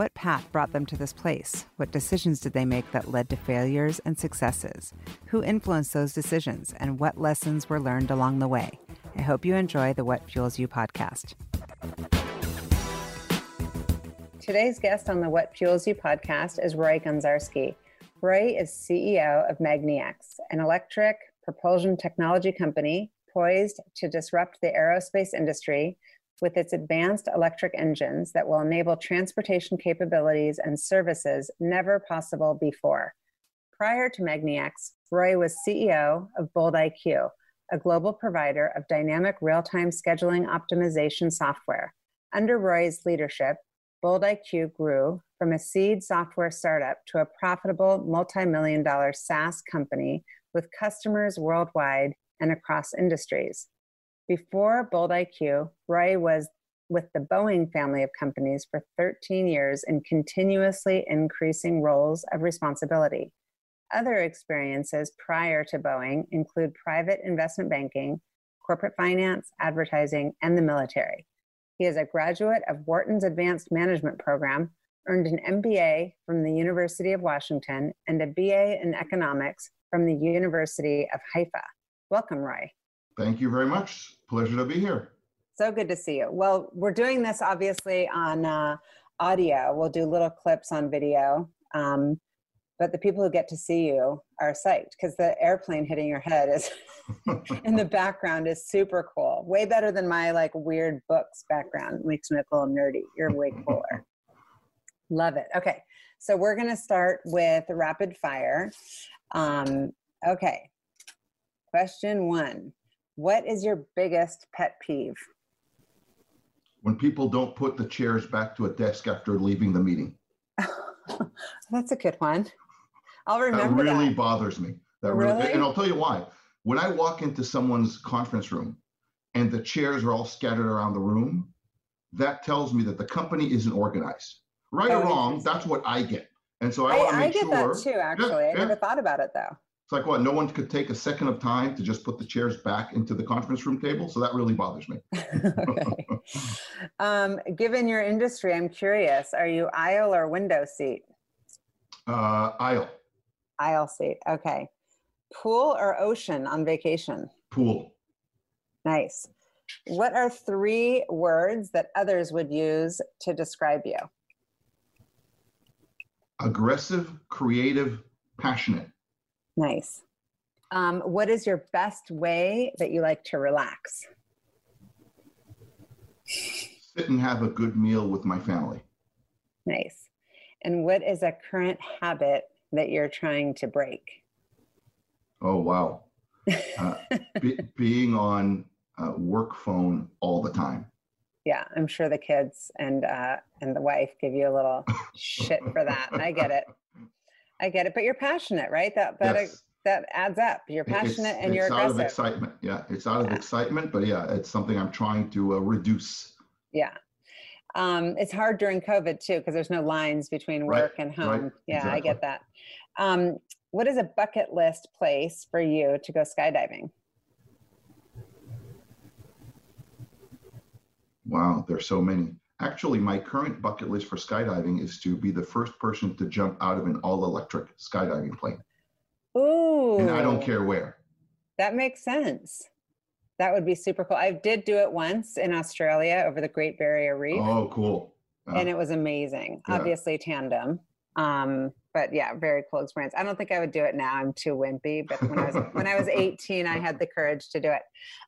What path brought them to this place? What decisions did they make that led to failures and successes? Who influenced those decisions? And what lessons were learned along the way? I hope you enjoy the What Fuels You podcast. Today's guest on the What Fuels You podcast is Roy Ganzarski. Roy is CEO of magniX, an electric propulsion technology company poised to disrupt the aerospace industry with its advanced electric engines that will enable transportation capabilities and services never possible before. Prior to magniX, Roy was CEO of Bold IQ, a global provider of dynamic real time scheduling optimization software. Under Roy's leadership, Bold IQ grew from a seed software startup to a profitable multi million dollar SaaS company with customers worldwide and across industries. Before Bold IQ, Roy was with the Boeing family of companies for 13 years in continuously increasing roles of responsibility. Other experiences prior to Boeing include private investment banking, corporate finance, advertising, and the military. He is a graduate of Wharton's Advanced Management Program, earned an MBA from the University of Washington, and a BA in economics from the University of Haifa. Welcome, Roy. Thank you very much. Pleasure to be here. So good to see you. Well, we're doing this obviously on uh, audio. We'll do little clips on video. Um, but the people who get to see you are psyched because the airplane hitting your head is in the background is super cool. Way better than my like weird books background. It makes me look a little nerdy. You're way cooler. Love it. Okay. So we're going to start with rapid fire. Um, okay. Question one What is your biggest pet peeve? When people don't put the chairs back to a desk after leaving the meeting. That's a good one. I'll remember that. really that. bothers me. That really? really, and I'll tell you why. When I walk into someone's conference room and the chairs are all scattered around the room, that tells me that the company isn't organized. Right oh, or wrong, that's what I get. And so I, I want to make I get sure, that too, actually. Yeah, I never thought about it though. It's like what? No one could take a second of time to just put the chairs back into the conference room table. So that really bothers me. um, given your industry, I'm curious: Are you aisle or window seat? Uh, aisle. Aisle seat. Okay. Pool or ocean on vacation? Pool. Nice. What are three words that others would use to describe you? aggressive, creative, passionate. Nice. Um, what is your best way that you like to relax? Sit and have a good meal with my family. Nice. And what is a current habit that you're trying to break? Oh, wow. Uh, be, being on uh, work phone all the time yeah i'm sure the kids and uh and the wife give you a little shit for that i get it i get it but you're passionate right that that yes. that adds up you're passionate it's, and you're it's aggressive. out of excitement yeah it's out yeah. of excitement but yeah it's something i'm trying to uh, reduce yeah um, it's hard during covid too because there's no lines between work right, and home right, yeah exactly. i get that um, what is a bucket list place for you to go skydiving Wow, there's so many. Actually, my current bucket list for skydiving is to be the first person to jump out of an all electric skydiving plane. Ooh. And I don't care where. That makes sense. That would be super cool. I did do it once in Australia over the Great Barrier Reef. Oh, cool. Uh, and it was amazing. Yeah. Obviously, tandem. Um, but yeah, very cool experience. I don't think I would do it now. I'm too wimpy. But when I was when I was 18, I had the courage to do it.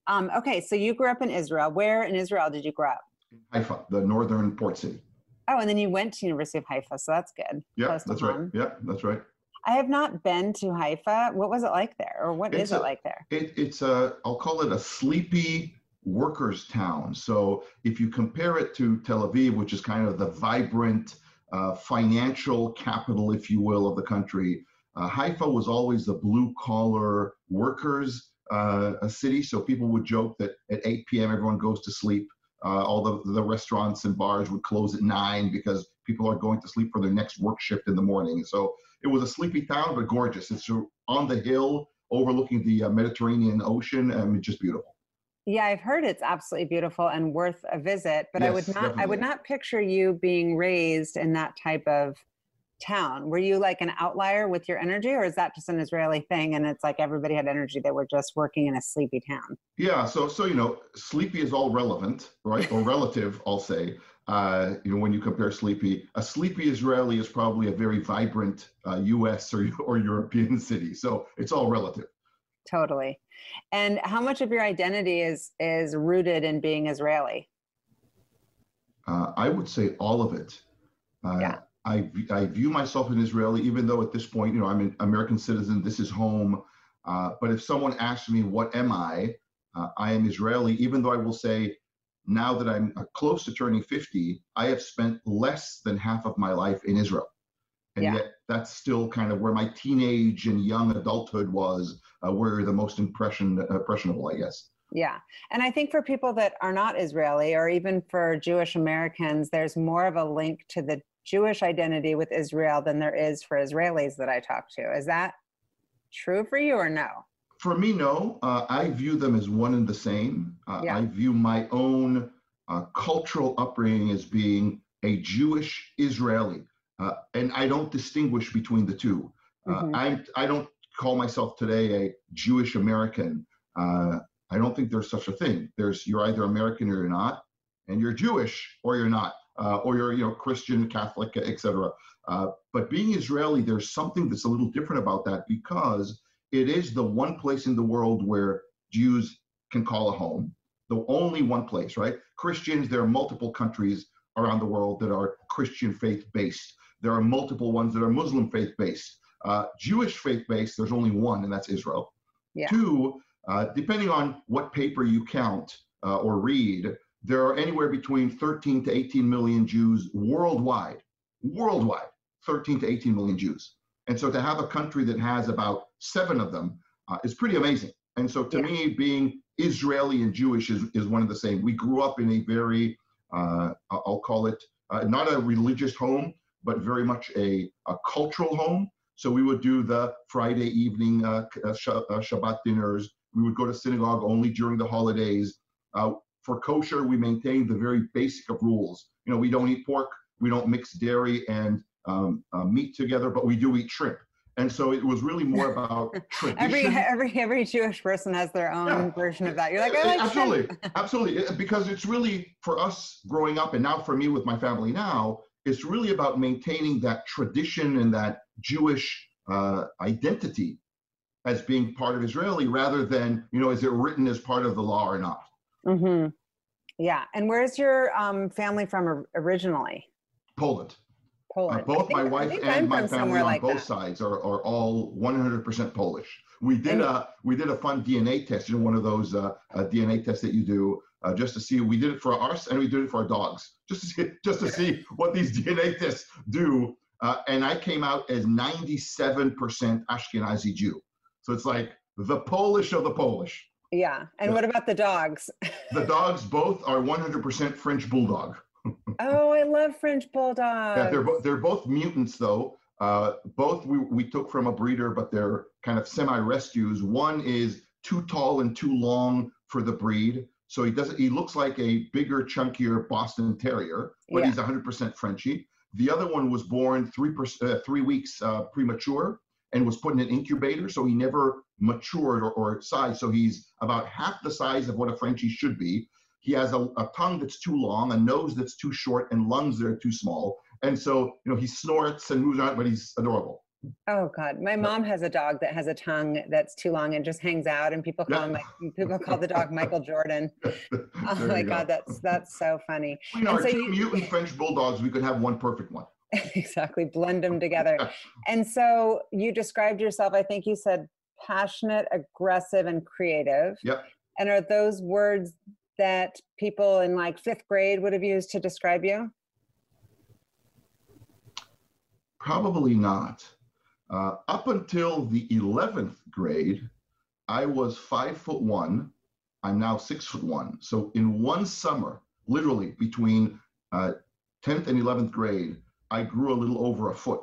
Um, okay, so you grew up in Israel. Where in Israel did you grow up? Haifa, the northern port city. Oh, and then you went to University of Haifa, so that's good. Yeah, that's right. Yeah, that's right. I have not been to Haifa. What was it like there, or what it's is a, it like there? It, it's a I'll call it a sleepy workers' town. So if you compare it to Tel Aviv, which is kind of the vibrant uh, financial capital, if you will, of the country. Uh, Haifa was always the blue collar workers uh, a city, so people would joke that at 8 p.m. everyone goes to sleep. Uh, all the, the restaurants and bars would close at 9 because people are going to sleep for their next work shift in the morning. So it was a sleepy town, but gorgeous. It's on the hill overlooking the uh, Mediterranean Ocean. I mean, just beautiful. Yeah, I've heard it's absolutely beautiful and worth a visit, but yes, I would not definitely. I would not picture you being raised in that type of town. Were you like an outlier with your energy, or is that just an Israeli thing? And it's like everybody had energy; they were just working in a sleepy town. Yeah. So, so you know, sleepy is all relevant, right, or relative. I'll say. Uh, you know, when you compare sleepy, a sleepy Israeli is probably a very vibrant uh, U.S. or or European city. So it's all relative. Totally. And how much of your identity is is rooted in being Israeli? Uh, I would say all of it. Uh, yeah. I, I view myself as Israeli, even though at this point, you know, I'm an American citizen. This is home. Uh, but if someone asks me, what am I? Uh, I am Israeli, even though I will say, now that I'm uh, close to turning 50, I have spent less than half of my life in Israel. And yeah. yet that's still kind of where my teenage and young adulthood was, uh, where the most impression, impressionable, I guess. Yeah. And I think for people that are not Israeli or even for Jewish Americans, there's more of a link to the Jewish identity with Israel than there is for Israelis that I talk to. Is that true for you or no? For me, no. Uh, I view them as one and the same. Uh, yeah. I view my own uh, cultural upbringing as being a Jewish Israeli, uh, and I don't distinguish between the two. Uh, mm-hmm. I'm, I don't call myself today a Jewish American. Uh, I don't think there's such a thing. There's you're either American or you're not, and you're Jewish or you're not uh, or you're you know Christian, Catholic, etc. Uh, but being Israeli, there's something that's a little different about that because it is the one place in the world where Jews can call a home. The only one place, right? Christians, there are multiple countries around the world that are Christian faith based. There are multiple ones that are Muslim faith based. Uh, Jewish faith based, there's only one, and that's Israel. Yeah. Two, uh, depending on what paper you count uh, or read, there are anywhere between 13 to 18 million Jews worldwide, worldwide, 13 to 18 million Jews. And so to have a country that has about seven of them uh, is pretty amazing. And so to yeah. me, being Israeli and Jewish is, is one of the same. We grew up in a very, uh, I'll call it, uh, not a religious home, but very much a, a, cultural home. So we would do the Friday evening uh, uh, uh, Shabbat dinners. We would go to synagogue only during the holidays. Uh, for kosher, we maintain the very basic of rules. You know, we don't eat pork, we don't mix dairy and um, uh, meat together, but we do eat shrimp. And so it was really more about tradition. every every every Jewish person has their own yeah. version of that. You're like, like absolutely, absolutely, because it's really for us growing up, and now for me with my family now, it's really about maintaining that tradition and that Jewish uh, identity as being part of Israeli, rather than you know, is it written as part of the law or not? Mm-hmm. Yeah. And where's your um, family from originally? Poland. Poland. Uh, both think, my wife and I'm my family on like both that. sides are, are all 100% Polish. We did and, a we did a fun DNA test, you know, one of those uh, uh, DNA tests that you do uh, just to see. We did it for us and we did it for our dogs, just to see just to see what these DNA tests do. Uh, and I came out as 97% Ashkenazi Jew. So it's like the Polish of the Polish. Yeah. And yeah. what about the dogs? the dogs both are 100% French bulldog. oh, I love French bulldogs. Yeah, they're both they're both mutants though. Uh, both we, we took from a breeder, but they're kind of semi-rescues. One is too tall and too long for the breed, so he doesn't. He looks like a bigger, chunkier Boston Terrier, but yeah. he's 100% Frenchy. The other one was born three uh, three weeks uh, premature and was put in an incubator, so he never matured or, or size. So he's about half the size of what a Frenchie should be. He has a, a, tongue that's too long, a nose that's too short, and lungs that are too small. And so, you know, he snorts and moves around, but he's adorable. Oh God, my mom has a dog that has a tongue that's too long and just hangs out, and people call yeah. him people call the dog Michael Jordan. oh my God, that's that's so funny. You know, so two you, mutant French bulldogs, we could have one perfect one. exactly, blend them together. and so you described yourself. I think you said passionate, aggressive, and creative. Yep. And are those words that people in like fifth grade would have used to describe you? Probably not. Uh, up until the 11th grade, I was five foot one. I'm now six foot one. So in one summer, literally between uh, 10th and 11th grade, I grew a little over a foot.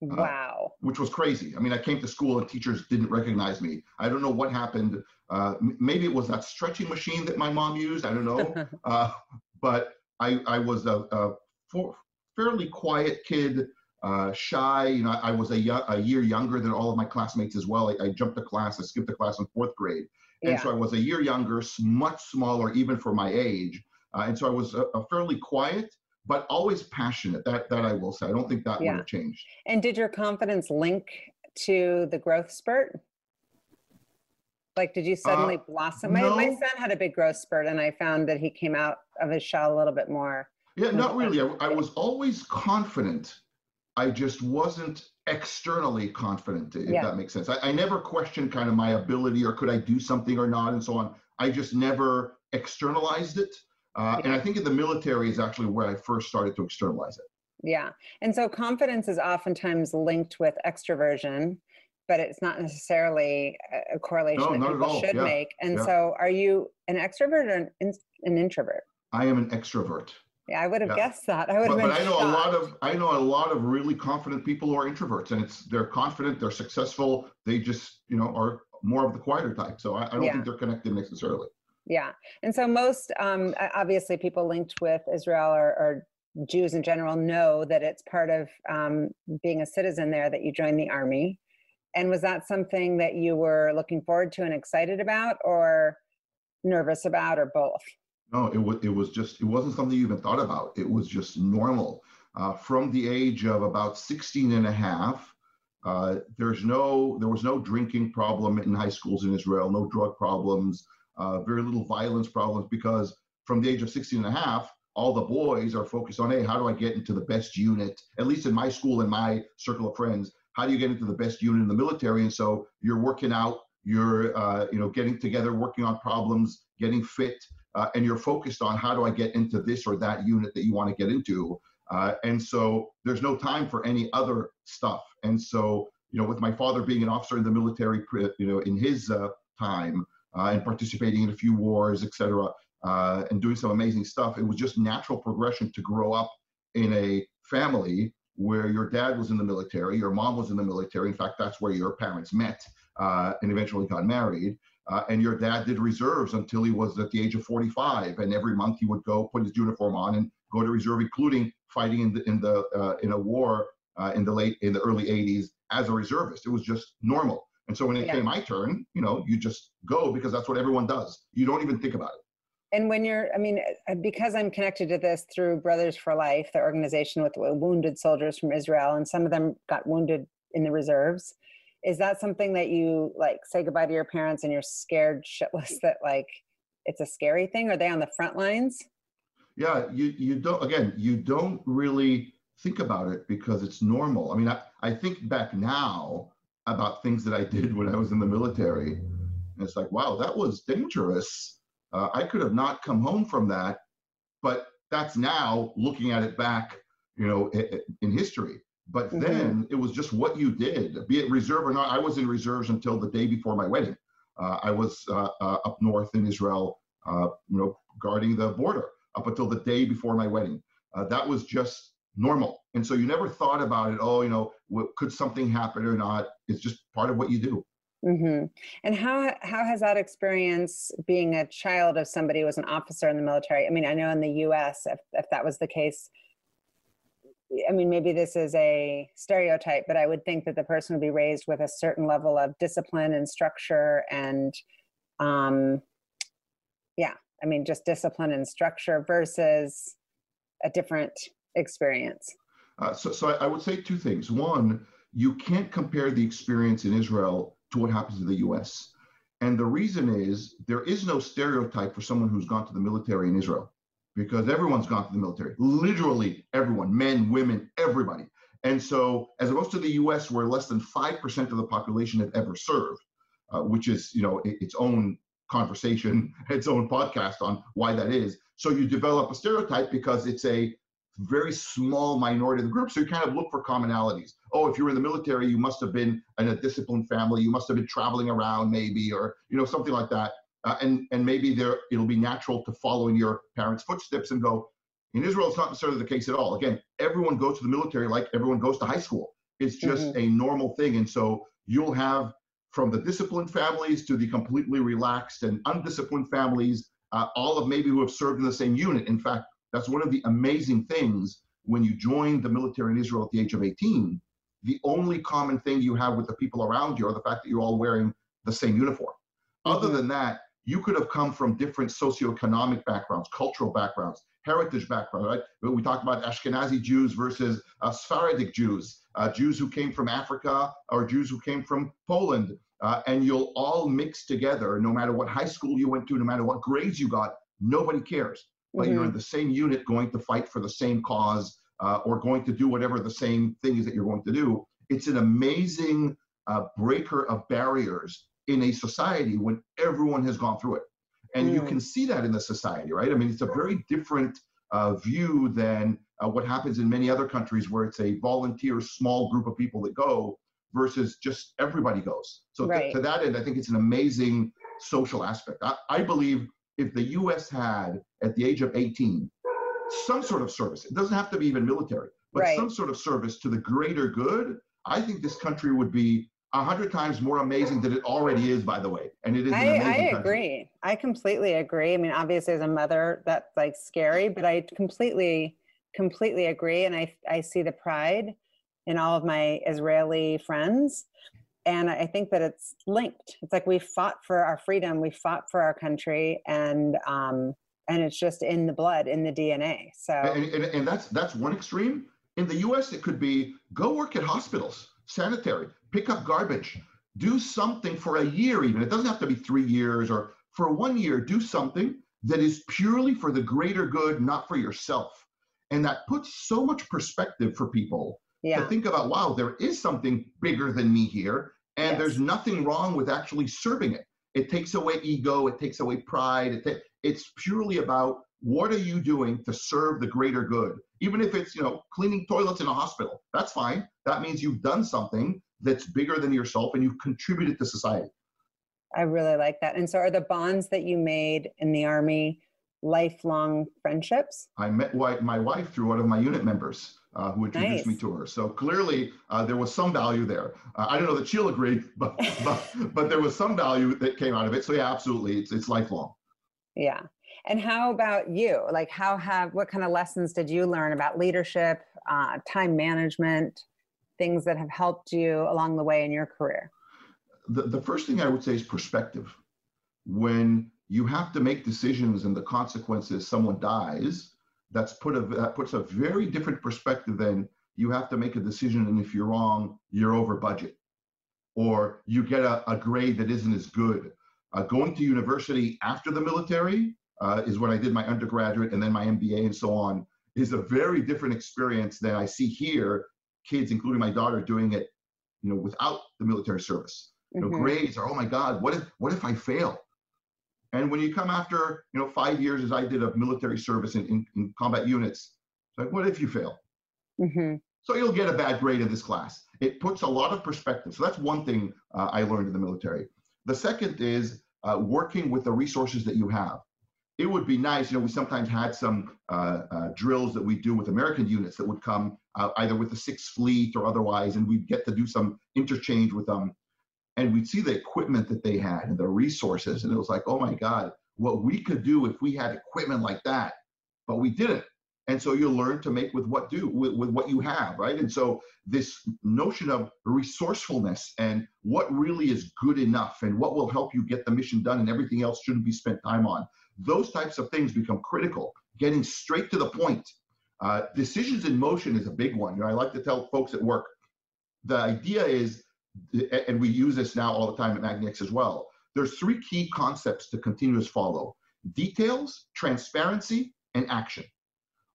Uh, wow. which was crazy. I mean, I came to school and teachers didn't recognize me. I don't know what happened. Uh, maybe it was that stretching machine that my mom used. I don't know. uh, but I, I was a, a for, fairly quiet kid, uh, shy. You know, I was a, a year younger than all of my classmates as well. I, I jumped a class. I skipped a class in fourth grade. And yeah. so I was a year younger, much smaller, even for my age. Uh, and so I was a, a fairly quiet, but always passionate. That that I will say. I don't think that yeah. would have changed. And did your confidence link to the growth spurt? Like, did you suddenly uh, blossom? My, no. my son had a big growth spurt, and I found that he came out of his shell a little bit more. Yeah, not really. I, I was always confident. I just wasn't externally confident, if yeah. that makes sense. I, I never questioned kind of my ability or could I do something or not and so on. I just never externalized it. Uh, and I think in the military is actually where I first started to externalize it. Yeah. And so confidence is oftentimes linked with extroversion, but it's not necessarily a correlation no, that people should yeah. make. And yeah. so are you an extrovert or an, an introvert? I am an extrovert. Yeah, I would have yeah. guessed that. I would but, have but I know shocked. a lot of I know a lot of really confident people who are introverts, and it's they're confident, they're successful. They just you know are more of the quieter type. So I, I don't think they're connected necessarily. Yeah. And so most, um, obviously, people linked with Israel or, or, Jews in general know that it's part of um, being a citizen there that you join the army. And was that something that you were looking forward to and excited about, or nervous about, or both? No, it was it was just it wasn't something you even thought about. It was just normal. Uh, from the age of about 16 and a half, uh, there's no there was no drinking problem in high schools in Israel, no drug problems uh, very little violence problems because from the age of 16 and a half, all the boys are focused on, hey, how do I get into the best unit? At least in my school and my circle of friends, how do you get into the best unit in the military? And so you're working out, you're uh, you know getting together, working on problems, getting fit, uh, and you're focused on how do I get into this or that unit that you want to get into. Uh, and so there's no time for any other stuff. And so you know, with my father being an officer in the military, you know, in his uh, time, and participating in a few wars, etc., uh, and doing some amazing stuff. It was just natural progression to grow up in a family where your dad was in the military, your mom was in the military. In fact, that's where your parents met uh, and eventually got married. Uh, and your dad did reserves until he was at the age of 45. And every month he would go put his uniform on and go to reserve, including fighting in the in the uh, in a war uh, in the late in the early 80s as a reservist. It was just normal. And so when it yeah. came my turn, you know, you just go because that's what everyone does. You don't even think about it. And when you're, I mean, uh, because I'm connected to this through Brothers for Life, the organization with wounded soldiers from Israel, and some of them got wounded in the reserves. Is that something that you like say goodbye to your parents and you're scared shitless that like it's a scary thing? Are they on the front lines? Yeah, you you don't again, you don't really think about it because it's normal. I mean, I, I think back now about things that I did when I was in the military. And it's like, wow, that was dangerous. Uh, I could have not come home from that, but that's now looking at it back, you know, in, in history. But mm-hmm. then it was just what you did, be it reserve or not. I was in reserves until the day before my wedding. Uh, I was uh, uh up north in Israel, uh, you know, guarding the border up until the day before my wedding. Uh, that was just normal. And so you never thought about it. Oh, you know, what, could something happen or not? It's just part of what you do. Mm-hmm. And how how has that experience being a child of somebody who was an officer in the military? I mean, I know in the U.S. if if that was the case, I mean, maybe this is a stereotype, but I would think that the person would be raised with a certain level of discipline and structure, and um, yeah, I mean, just discipline and structure versus a different experience. Uh, so, so I would say two things. One, you can't compare the experience in Israel to what happens in the US. And the reason is there is no stereotype for someone who's gone to the military in Israel because everyone's gone to the military, literally everyone, men, women, everybody. And so, as opposed to the US, where less than 5% of the population have ever served, uh, which is, you know, its own conversation, its own podcast on why that is. So you develop a stereotype because it's a very small minority of the group. So you kind of look for commonalities. Oh, if you're in the military, you must have been in a disciplined family. You must have been traveling around, maybe, or you know something like that. Uh, and and maybe there it'll be natural to follow in your parents' footsteps and go. In Israel, it's not necessarily the case at all. Again, everyone goes to the military like everyone goes to high school. It's just mm-hmm. a normal thing, and so you'll have from the disciplined families to the completely relaxed and undisciplined families, uh, all of maybe who have served in the same unit. In fact, that's one of the amazing things when you join the military in Israel at the age of 18. The only common thing you have with the people around you are the fact that you're all wearing the same uniform. Mm-hmm. Other than that, you could have come from different socioeconomic backgrounds, cultural backgrounds, heritage background, right? We talked about Ashkenazi Jews versus uh, Sephardic Jews, uh, Jews who came from Africa or Jews who came from Poland. Uh, and you'll all mix together, no matter what high school you went to, no matter what grades you got, nobody cares but mm-hmm. you're in the same unit going to fight for the same cause uh, or going to do whatever the same thing is that you're going to do. It's an amazing uh, breaker of barriers in a society when everyone has gone through it. And mm. you can see that in the society, right? I mean, it's a very different uh, view than uh, what happens in many other countries where it's a volunteer small group of people that go versus just everybody goes. So right. th- to that end, I think it's an amazing social aspect. I, I believe if the US had, at the age of 18, some sort of service, it doesn't have to be even military, but right. some sort of service to the greater good, I think this country would be a hundred times more amazing than it already is, by the way. And it is. I, I agree. I completely agree. I mean, obviously, as a mother, that's like scary, but I completely, completely agree. And I, I see the pride in all of my Israeli friends and i think that it's linked. It's like we fought for our freedom we fought for our country and um and it's just in the blood in the dna so and, and, and that's that's one extreme. In the us it could be go work at hospitals sanitary pick up garbage do something for a year even. It doesn't have to be three years or for one year do something that is purely for the greater good not for yourself. And that puts so much perspective for people yeah. to think about wow there is something bigger than me here and yes. there's nothing wrong with actually serving it. It takes away ego, it takes away pride. It ta- it's purely about what are you doing to serve the greater good? Even if it's, you know, cleaning toilets in a hospital, that's fine. That means you've done something that's bigger than yourself and you've contributed to society. I really like that. And so are the bonds that you made in the army lifelong friendships? I met my wife through one of my unit members uh, who introduced nice. me to her. So clearly, uh, there was some value there. Uh, I don't know that she'll agree, but, but but there was some value that came out of it. So yeah, absolutely, it's it's lifelong. Yeah. And how about you? Like, how have what kind of lessons did you learn about leadership, uh, time management, things that have helped you along the way in your career? The the first thing I would say is perspective. When you have to make decisions and the consequences, someone dies that's put a that puts a very different perspective than you have to make a decision and if you're wrong you're over budget. Or you get a, a grade that isn't as good. Uh, going to university after the military uh, is when i did my undergraduate and then my mba and so on is a very different experience than i see here kids including my daughter doing it you know without the military service. You know mm-hmm. grades are oh my god what if what if i fail and when you come after, you know, five years as I did of military service in, in, in combat units, it's like, what if you fail? Mm-hmm. So you'll get a bad grade in this class. It puts a lot of perspective. So that's one thing uh, I learned in the military. The second is uh, working with the resources that you have. It would be nice, you know, we sometimes had some uh, uh drills that we do with American units that would come uh, either with the Sixth Fleet or otherwise, and we'd get to do some interchange with them and we'd see the equipment that they had and the resources and it was like oh my god what we could do if we had equipment like that. But we didn't. And so you learn to make with what do with, with what you have right? And so this notion of resourcefulness and what really is good enough and what will help you get the mission done and everything else shouldn't be spent time on those types of things become critical. Getting straight to the point. Uh, decisions in motion is a big one. You know, i like to tell folks at work the idea is and we use this now all the time at magniX as well. There's three key concepts to continuous follow details, transparency, and action.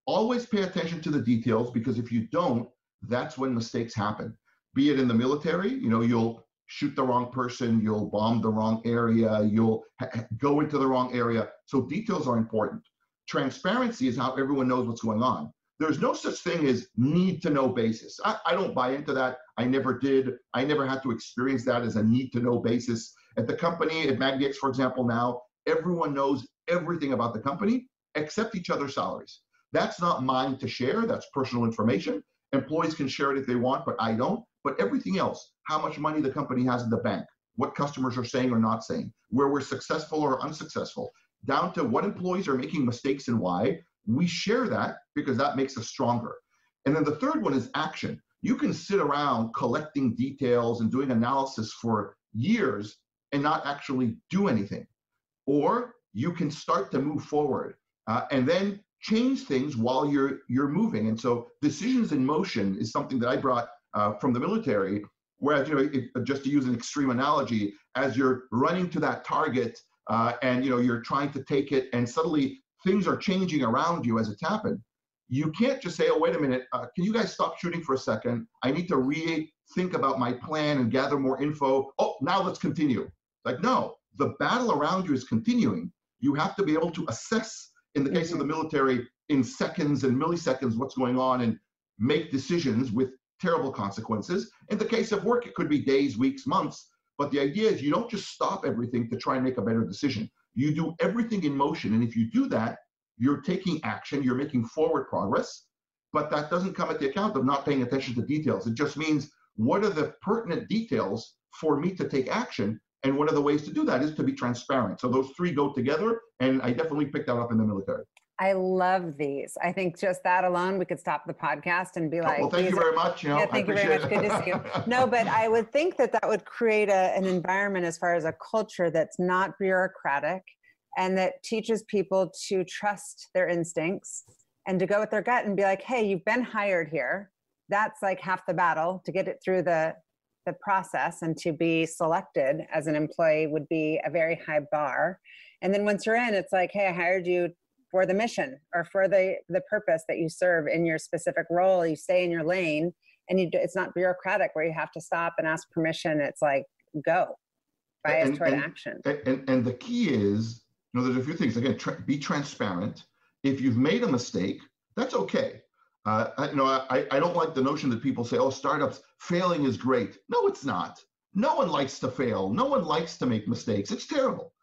Always pay attention to the details because if you don't, that's when mistakes happen. Be it in the military, you know, you'll shoot the wrong person, you'll bomb the wrong area, you'll ha- go into the wrong area. So details are important. Transparency is how everyone knows what's going on. there's no such thing as need to know basis. I, I don't buy into that. I never did. I never had to experience that as a need to know basis. At the company, at MagniX, for example, now everyone knows everything about the company except each other's salaries. That's not mine to share. That's personal information. Employees can share it if they want, but I don't. But everything else, how much money the company has in the bank, what customers are saying or not saying, where we're successful or unsuccessful, down to what employees are making mistakes and why, we share that because that makes us stronger. And then the third one is action. You can sit around collecting details and doing analysis for years and not actually do anything. Or you can start to move forward uh, and then change things while you're you're moving. And so decisions in motion is something that I brought uh, from the military. Whereas, you know, if, just to use an extreme analogy, as you're running to that target uh, and you know you're trying to take it, and suddenly things are changing around you as it's happened. You can't just say, "Oh, wait a minute, uh, can you guys stop shooting for a second? I need to rethink about my plan and gather more info." Oh, now let's continue. Like, no, the battle around you is continuing. You have to be able to assess, in the case mm-hmm. of the military, in seconds and milliseconds, what's going on and make decisions with terrible consequences. In the case of work, it could be days, weeks, months. But the idea is you don't just stop everything to try and make a better decision. You do everything in motion. And if you do that, you're taking action, you're making forward progress. But that doesn't come at the account of not paying attention to details. It just means what are the pertinent details for me to take action? And one of the ways to do that is to be transparent. So those three go together. And I definitely picked that up in the military. I love these. I think just that alone, we could stop the podcast and be like, "Well, thank you very much." You know, yeah, thank you very much. Good to see you. No, but I would think that that would create a, an environment as far as a culture that's not bureaucratic and that teaches people to trust their instincts and to go with their gut and be like, "Hey, you've been hired here. That's like half the battle. To get it through the the process and to be selected as an employee would be a very high bar." And then once you're in, it's like, "Hey, I hired you for the mission or for the the purpose that you serve in your specific role. You stay in your lane and you it's not bureaucratic where you have to stop and ask permission. It's like go. Bias and, toward and, action. and, and the key is you know there's a few things again tra- be transparent if you've made a mistake that's okay uh, I, you know I, I don't like the notion that people say oh startups failing is great no it's not no one likes to fail no one likes to make mistakes it's terrible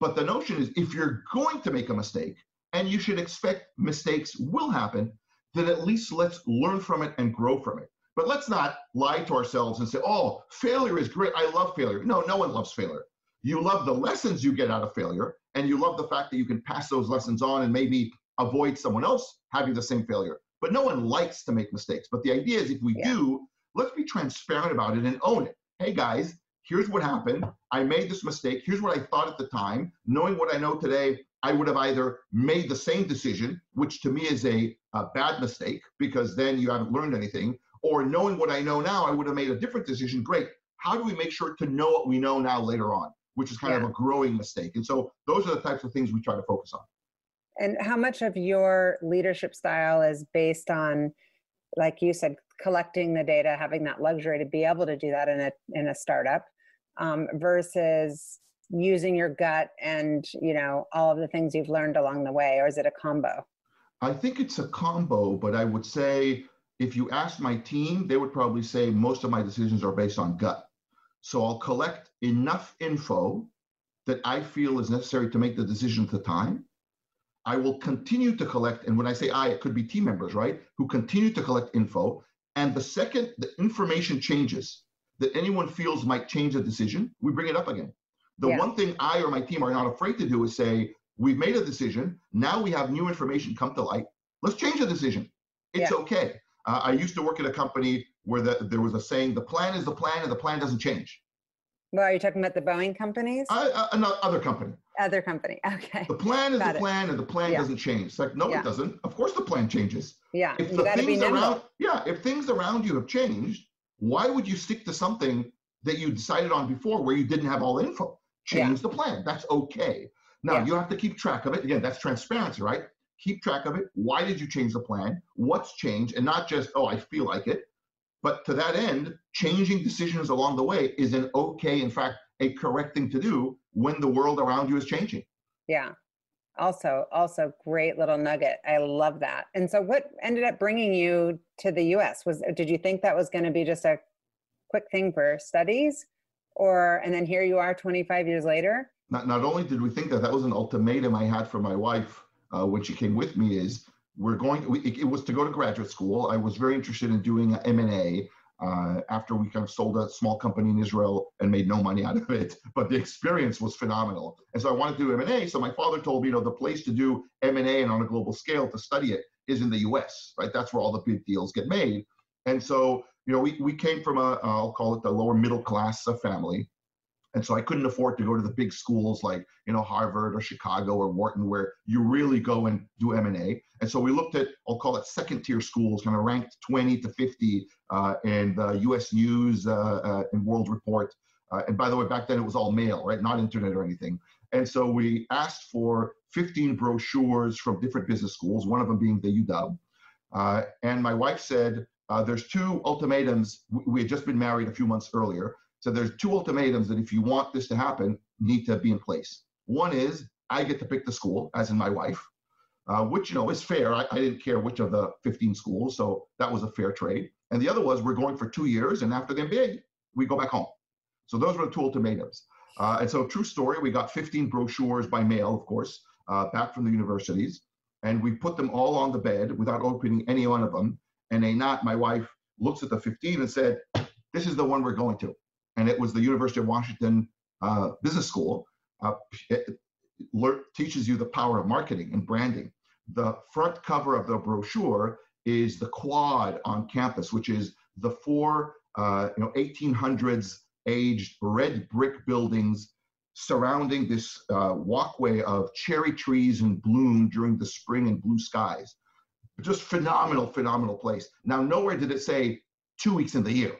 but the notion is if you're going to make a mistake and you should expect mistakes will happen, then at least let's learn from it and grow from it. But let's not lie to ourselves and say, oh, failure is great. I love failure. No, no one loves failure. You love the lessons you get out of failure, and you love the fact that you can pass those lessons on and maybe avoid someone else having the same failure. But no one likes to make mistakes. But the idea is if we yeah. do, let's be transparent about it and own it. Hey guys, here's what happened. I made this mistake. Here's what I thought at the time. Knowing what I know today, I would have either made the same decision, which to me is a, a, bad mistake because then you haven't learned anything, or knowing what I know now, I would have made a different decision. Great. How do we make sure to know what we know now later on, which is kind yeah. of a growing mistake? And so those are the types of things we try to focus on. And how much of your leadership style is based on, like you said, collecting the data, having that luxury to be able to do that in a in a startup, um, versus using your gut and you know all of the things you've learned along the way or is it a combo i think it's a combo but i would say if you ask my team they would probably say most of my decisions are based on gut so i'll collect enough info that i feel is necessary to make the decision at the time i will continue to collect and when i say i it could be team members right who continue to collect info and the second the information changes that anyone feels might change a decision we bring it up again the yeah. one thing I or my team are not afraid to do is say, we've made a decision. Now we have new information come to light. Let's change the decision. It's yeah. okay. Uh, I used to work at a company where the, there was a saying, the plan is the plan and the plan doesn't change. Well, are you talking about the Boeing companies? Uh, uh, other company. Other company. Okay. The plan is Got the it. plan, and the plan yeah. doesn't change. It's like no, yeah. it doesn't. Of course, the plan changes. Yeah. If the things around, yeah, if things around you have changed, why would you stick to something that you decided on before where you didn't have all the info? change yeah. the plan. That's okay. Now you have to keep track of it. Again, that's transparency, right? Keep track of it. Why did you change the plan? What's changed? And not just, oh, I feel like it. But to that end, changing decisions along the way is an okay, in fact, a correct thing to do when the world around you is changing. Yeah. Also, also great little nugget. I love that. And so, what ended up bringing you to the U.S. was? Did you think that was going to be just a quick thing for studies, or and then here you are, 25 years later? Not not only did we think that, that was an ultimatum I had for my wife uh, when she came with me. Is we're going. It, it was to go to graduate school. I was very interested in doing M and A uh, after we kind of sold a small company in Israel and made no money out of it. But the experience was phenomenal. And so I wanted to do M&A. So my father told me, you know, the place to do M&A and on a global scale to study it is in the US, right? That's where all the big deals get made. And so, you know, we, we came from a, I'll call it the lower middle class family. And so I couldn't afford to go to the big schools like, you know, Harvard or Chicago or Wharton, where you really go and do M&A. And so we looked at, I'll call it second tier schools, kind of ranked 20 to 50 uh, in the US News uh, uh, and World Report. Uh, and by the way, back then it was all mail, right? Not internet or anything. And so we asked for 15 brochures from different business schools, one of them being the UW. Uh, and my wife said, uh, there's two ultimatums. We had just been married a few months earlier. So there's two ultimatums that if you want this to happen, need to be in place. One is I get to pick the school, as in my wife, uh, which you know is fair. I, I, didn't care which of the 15 schools, so that was a fair trade. And the other was we're going for two years, and after the MBA, we go back home. So those were the two ultimatums. Uh, and so, true story, we got 15 brochures by mail, of course, uh, back from the universities, and we put them all on the bed without opening any one of them. And Einat, my wife, looks at the 15 and said, "This is the one we're going to." And it was the University of Washington uh, Business School. Uh, teaches you the power of marketing and branding. The front cover of the brochure is the quad on campus, which is the four, uh, you know, 1800s aged red brick buildings surrounding this uh, walkway of cherry trees in bloom during the spring and blue skies. Just phenomenal, phenomenal place. Now, nowhere did it say two weeks in the year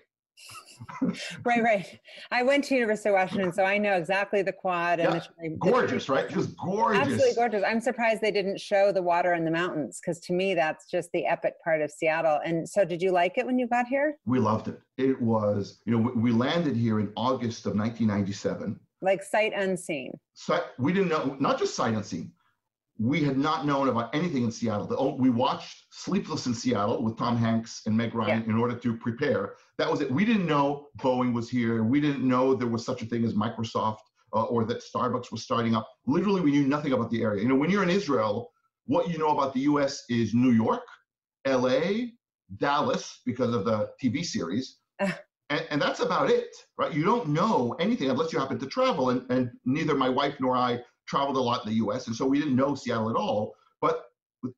right, right. I went to University of Washington, so I know exactly the quad and yeah. the, gorgeous, right? Just gorgeous. Absolutely gorgeous. I'm surprised they didn't show the water in the mountains because to me that's just the epic part of Seattle. And so, did you like it when you got here? We loved it. It was, you know, we landed here in August of 1997. Like sight unseen. So we didn't know, not just sight unseen we had not known about anything in Seattle. We watched Sleepless in Seattle with Tom Hanks and Meg Ryan yeah. in order to prepare. That was it. We didn't know Boeing was here. We didn't know there was such a thing as Microsoft uh, or that Starbucks was starting up. Literally, we knew nothing about the area. You know, when you're in Israel, what you know about the U.S. is New York, L.A., Dallas because of the TV series. and, and, that's about it, right? You don't know anything unless you happen to travel. And, and neither my wife nor I traveled a lot in the US, and so we didn't know Seattle at all. But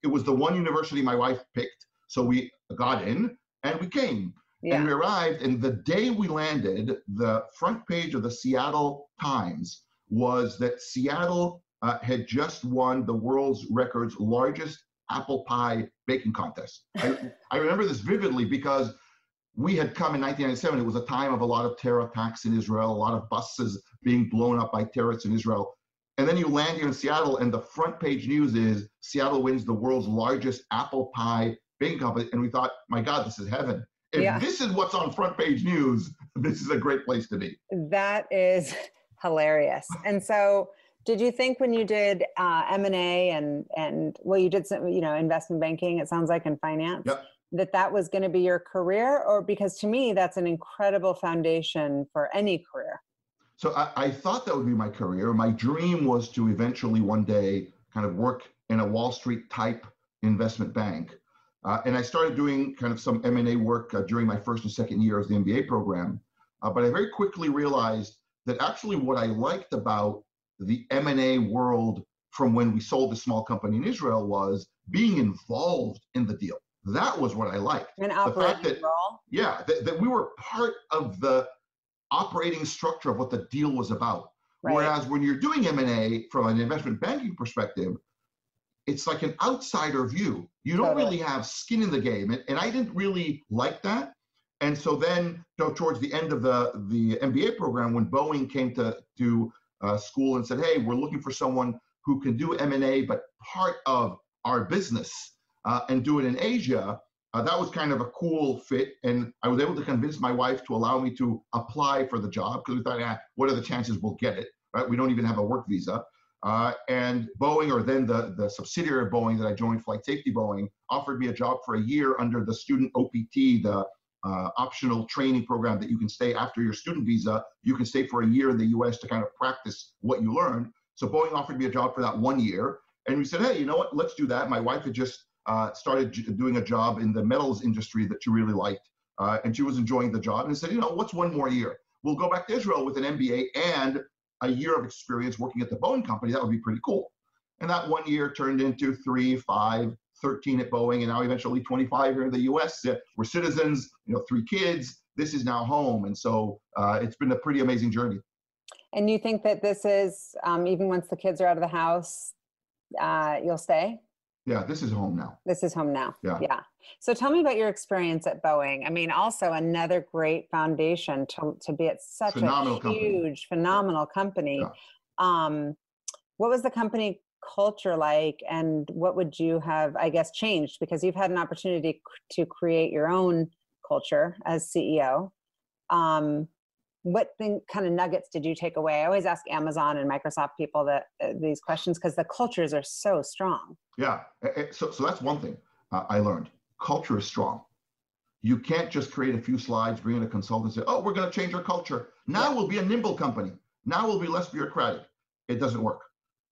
it was the one university my wife picked. So we got in and we came. Yeah. And we arrived, and the day we landed, the front page of the Seattle Times was that Seattle uh, had just won the world's records largest apple pie baking contest. I, I remember this vividly because we had come in 1997. It was a time of a lot of terror attacks in Israel, a lot of buses being blown up by terrorists in Israel. And then you land here in Seattle, and the front page news is Seattle wins the world's largest apple pie baking company. And we thought, my God, this is heaven. If yeah. this is what's on front page news, this is a great place to be. That is hilarious. And so, did you think when you did uh, M and A and and well, you did some, you know, investment banking. It sounds like in finance. Yep. That that was going to be your career, or because to me that's an incredible foundation for any career. So I, I, thought that would be my career. My dream was to eventually one day kind of work in a Wall Street type investment bank. Uh, and I started doing kind of some M&A work uh, during my first and second year of the MBA program. Uh, but I very quickly realized that actually what I liked about the M&A world from when we sold the small company in Israel was being involved in the deal. That was what I liked. And the fact that, role. Yeah, that, that we were part of the operating structure of what the deal was about. Right. Whereas when you're doing M&A from an investment banking perspective, it's like an outsider view. You don't totally. really have skin in the game. And, and I didn't really like that. And so then you know, towards the end of the, the MBA program, when Boeing came to, to uh, school and said, hey, we're looking for someone who can do M&A, but part of our business uh, and do it in Asia, uh, that was kind of a cool fit. And I was able to convince my wife to allow me to apply for the job because we thought, yeah, what are the chances we'll get it? Right? We don't even have a work visa. Uh, and Boeing, or then the, the subsidiary of Boeing that I joined, Flight Safety Boeing, offered me a job for a year under the student OPT, the uh, optional training program that you can stay after your student visa. You can stay for a year in the US to kind of practice what you learned. So Boeing offered me a job for that one year. And we said, hey, you know what? Let's do that. My wife had just uh, started doing a job in the metals industry that she really liked. Uh, and she was enjoying the job. And said, you know, what's one more year? We'll go back to Israel with an MBA and a year of experience working at the Boeing company, that would be pretty cool. And that one year turned into three, five, 13 at Boeing, and now eventually 25 here in the US. Uh, we're citizens, you know, three kids. This is now home. And so uh, it's been a pretty amazing journey. And you think that this is, um, even once the kids are out of the house, uh, you'll stay? Yeah, this is home now. This is home now. Yeah. Yeah. So tell me about your experience at Boeing. I mean, also another great foundation to, to be at such Phenomenal a company. huge, phenomenal company. Yeah. Um, what was the company culture like, and what would you have, I guess, changed because you've had an opportunity to create your own culture as CEO. Um, what thing, kind of nuggets did you take away? I always ask Amazon and Microsoft people that uh, these questions because the cultures are so strong. Yeah. So, so that's one thing uh, I learned. Culture is strong. You can't just create a few slides, bring in a consultant, and say, oh, we're going to change our culture. Now Yeah. we'll be a nimble company. Now we'll be less bureaucratic. It doesn't work.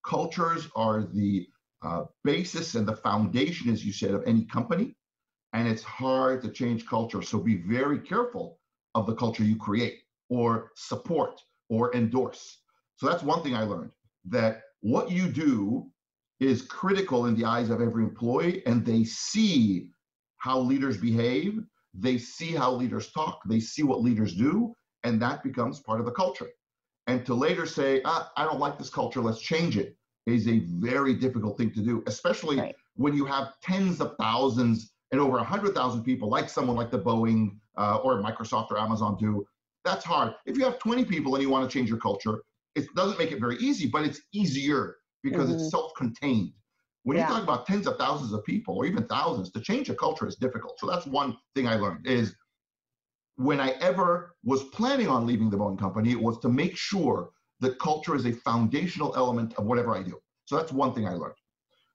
Cultures are the uh, basis and the foundation, as you said, of any company. And it's hard to change culture. So be very careful of the culture you create or support or endorse. So that's one thing I learned that what you do is critical in the eyes of every employee and they see how leaders behave they see how leaders talk they see what leaders do and that becomes part of the culture and to later say ah, i don't like this culture let's change it is a very difficult thing to do especially Right. when you have tens of thousands and over 100000 people like someone like the boeing uh, or microsoft or amazon do that's hard if you have 20 people and you want to change your culture it doesn't make it very easy but it's easier because Mhm. it's self-contained. When Yeah. you talk about tens of thousands of people or even thousands, to change a culture is difficult. So that's one thing I learned is when I ever was planning on leaving the Boeing company, it was to make sure that culture is a foundational element of whatever I do. So that's one thing I learned.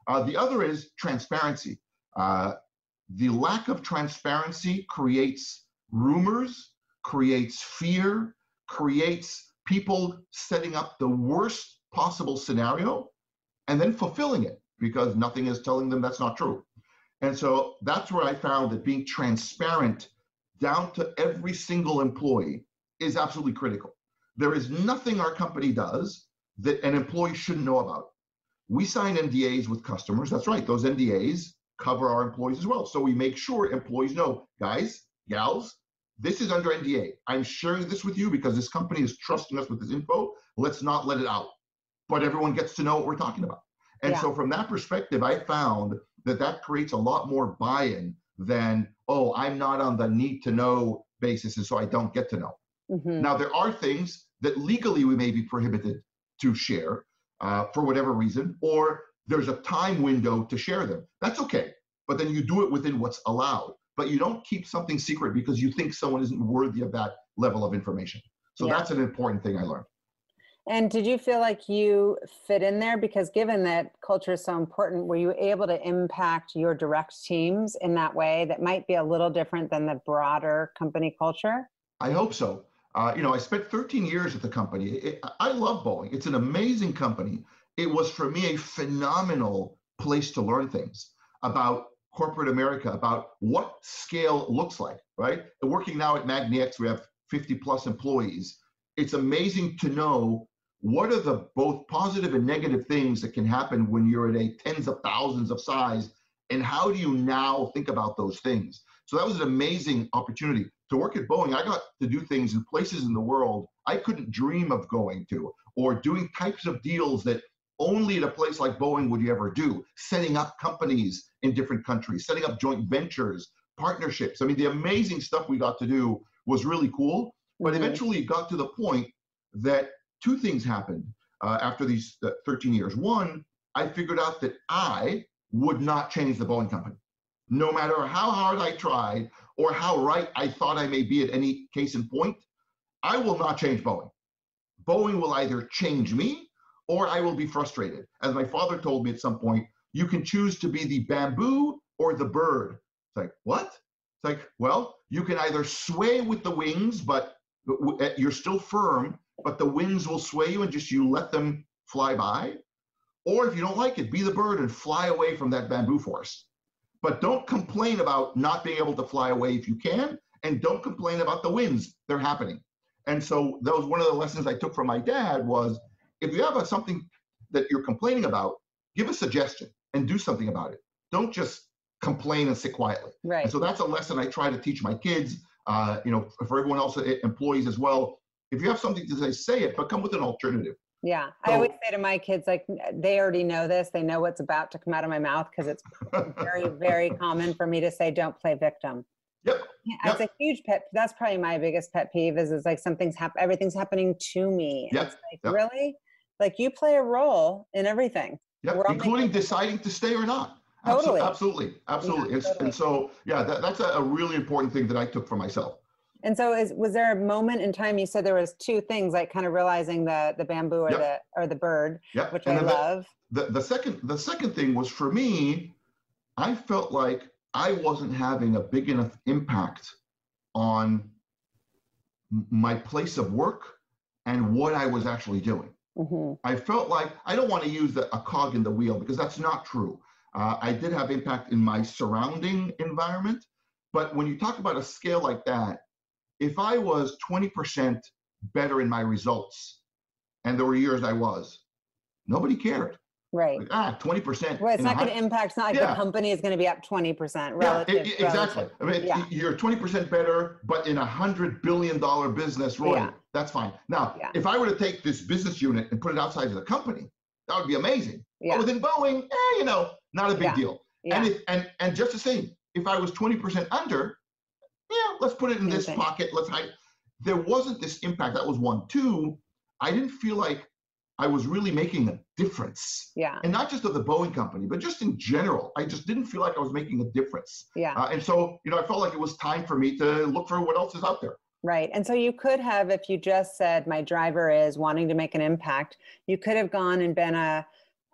Uh, the other is transparency. Uh, the lack of transparency creates rumors, creates fear, creates people setting up the worst possible scenario and then fulfilling it because nothing is telling them that's not true. And so that's where I found that being transparent down to every single employee is absolutely critical. There is nothing our company does that an employee shouldn't know about. We sign NDAs with customers. That's right. Those NDAs cover our employees as well. So we make sure employees know, guys, gals, this is under NDA. I'm sharing this with you because this company is trusting us with this info. Let's not let it out. But everyone gets to know what we're talking about. And Yeah. so from that perspective, I found that that creates a lot more buy-in than, oh, I'm not on the need to know basis, and so I don't get to know. Mhm. Now, there are things that legally we may be prohibited to share uh, for whatever reason, or there's a time window to share them. That's okay. But then you do it within what's allowed. But you don't keep something secret because you think someone isn't worthy of that level of information. So Yeah. that's an important thing I learned. And did you feel like you fit in there? Because given that culture is so important, were you able to impact your direct teams in that way that might be a little different than the broader company culture? I hope so. Uh, you know, I spent 13 years at the company. It, I love Boeing. It's an amazing company. It was for me a phenomenal place to learn things about corporate America, about what scale looks like, right? And working now at MagniX, we have 50 plus employees. It's amazing to know what are the both positive and negative things that can happen when you're at a tens of thousands of size, and how do you now think about those things? So that was an amazing opportunity to work at Boeing. I got to do things in places in the world I couldn't dream of going to, or doing types of deals that only at a place like Boeing would you ever do, setting up companies in different countries, setting up joint ventures, partnerships. I mean, the amazing stuff we got to do was really cool. But Mhm. eventually it got to the point that two things happened uh, after these uh, 13 years. One, I figured out that I would not change the Boeing company. No matter how hard I tried or how right I thought I may be at any case in point, I will not change Boeing. Boeing will either change me or I will be frustrated. As my father told me at some point, you can choose to be the bamboo or the bird. It's like, what? It's like, well, you can either sway with the wings, but eh, you're still firm, but the winds will sway you and just you let them fly by. Or if you don't like it, be the bird and fly away from that bamboo forest. But don't complain about not being able to fly away if you can, and don't complain about the winds. They're happening. And so that was one of the lessons I took from my dad was if you have a, something that you're complaining about, give a suggestion and do something about it. Don't just complain and sit quietly. Right. And so that's a lesson I try to teach my kids. Uh, you know, for everyone else, eh, employees as well. If you have something to say, say it, but come with an alternative. Yeah, so, I always say to my kids, like they already know this. They know what's about to come out of my mouth because it's very, very common for me to say, "Don't play victim." Yep. Yeah, that's a huge pet. That's probably my biggest pet peeve. Is is like something's happening, everything's happening to me. Yep. It's like yep. really, like you play a role in everything. Yep. Including deciding to stay or not. Totally. Absolutely. Absolutely. Yeah, totally. And so, yeah, that, that's a, a really important thing that I took for myself. And so, is was there a moment in time you said there was two things, like kind of realizing the the bamboo or yep. the or the bird, yep. which and I love. The the second the second thing was for me, I felt like I wasn't having a big enough impact on my place of work and what I was actually doing. Mm-hmm. I felt like I don't want to use the, a cog in the wheel because that's not true. Uh, I did have impact in my surrounding environment, but when you talk about a scale like that, if I was 20% better in my results, and there were years I was, nobody cared. Right. Like, ah, 20%. Well, it's not going to impact, it's not like yeah. the company is going to be up 20% relative. Yeah, it, exactly. Relative. I mean, yeah. you're 20% better, but in a $100 billion business, Roy, yeah. that's fine. Now, if I were to take this business unit and put it outside of the company, that would be amazing. Yeah. But within Boeing, eh, you know, not a big deal. Yeah. And, if, and, and just the same, if I was 20% under, yeah, let's put it in this pocket. Let's hide. There wasn't this impact. That was one. Two, I didn't feel like I was really making a difference. Yeah. And not just of the Boeing company, but just in general. I just didn't feel like I was making a difference. Yeah. Uh, and so, you know, I felt like it was time for me to look for what else is out there. Right. And so you could have, if you just said, my driver is wanting to make an impact, you could have gone and been a,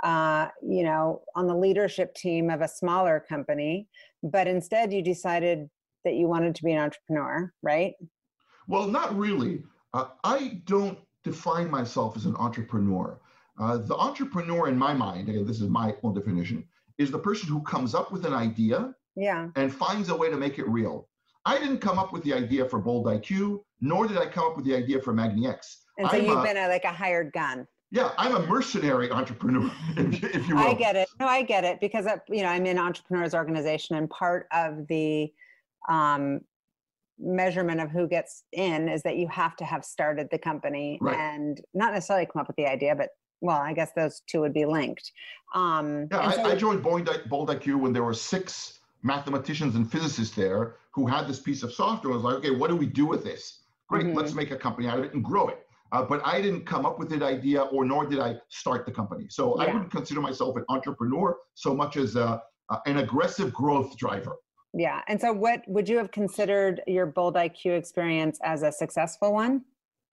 uh, you know, on the leadership team of a smaller company, but instead you decided that you wanted to be an entrepreneur, right? Well, not really. Uh, I don't define myself as an entrepreneur. Uh, the entrepreneur, in my mind, again, this is my own definition, is the person who comes up with an idea yeah. and finds a way to make it real. I didn't come up with the idea for Bold IQ, nor did I come up with the idea for MagniX. And so I'm you've a, been a, like a hired gun. Yeah, I'm a mercenary entrepreneur, if you will. I get it. No, I get it because you know I'm in entrepreneurs organization, and part of the um, measurement of who gets in is that you have to have started the company right. and not necessarily come up with the idea, but well, I guess those two would be linked. Um, yeah, I, so- I, joined Bold, Bold IQ when there were six mathematicians and physicists there who had this piece of software. I was like, okay, what do we do with this? Great, mm-hmm. let's make a company out of it and grow it. Uh, but I didn't come up with that idea, or nor did I start the company. So yeah. I wouldn't consider myself an entrepreneur so much as a, uh, an aggressive growth driver. Yeah. And so, what would you have considered your Bold IQ experience as a successful one?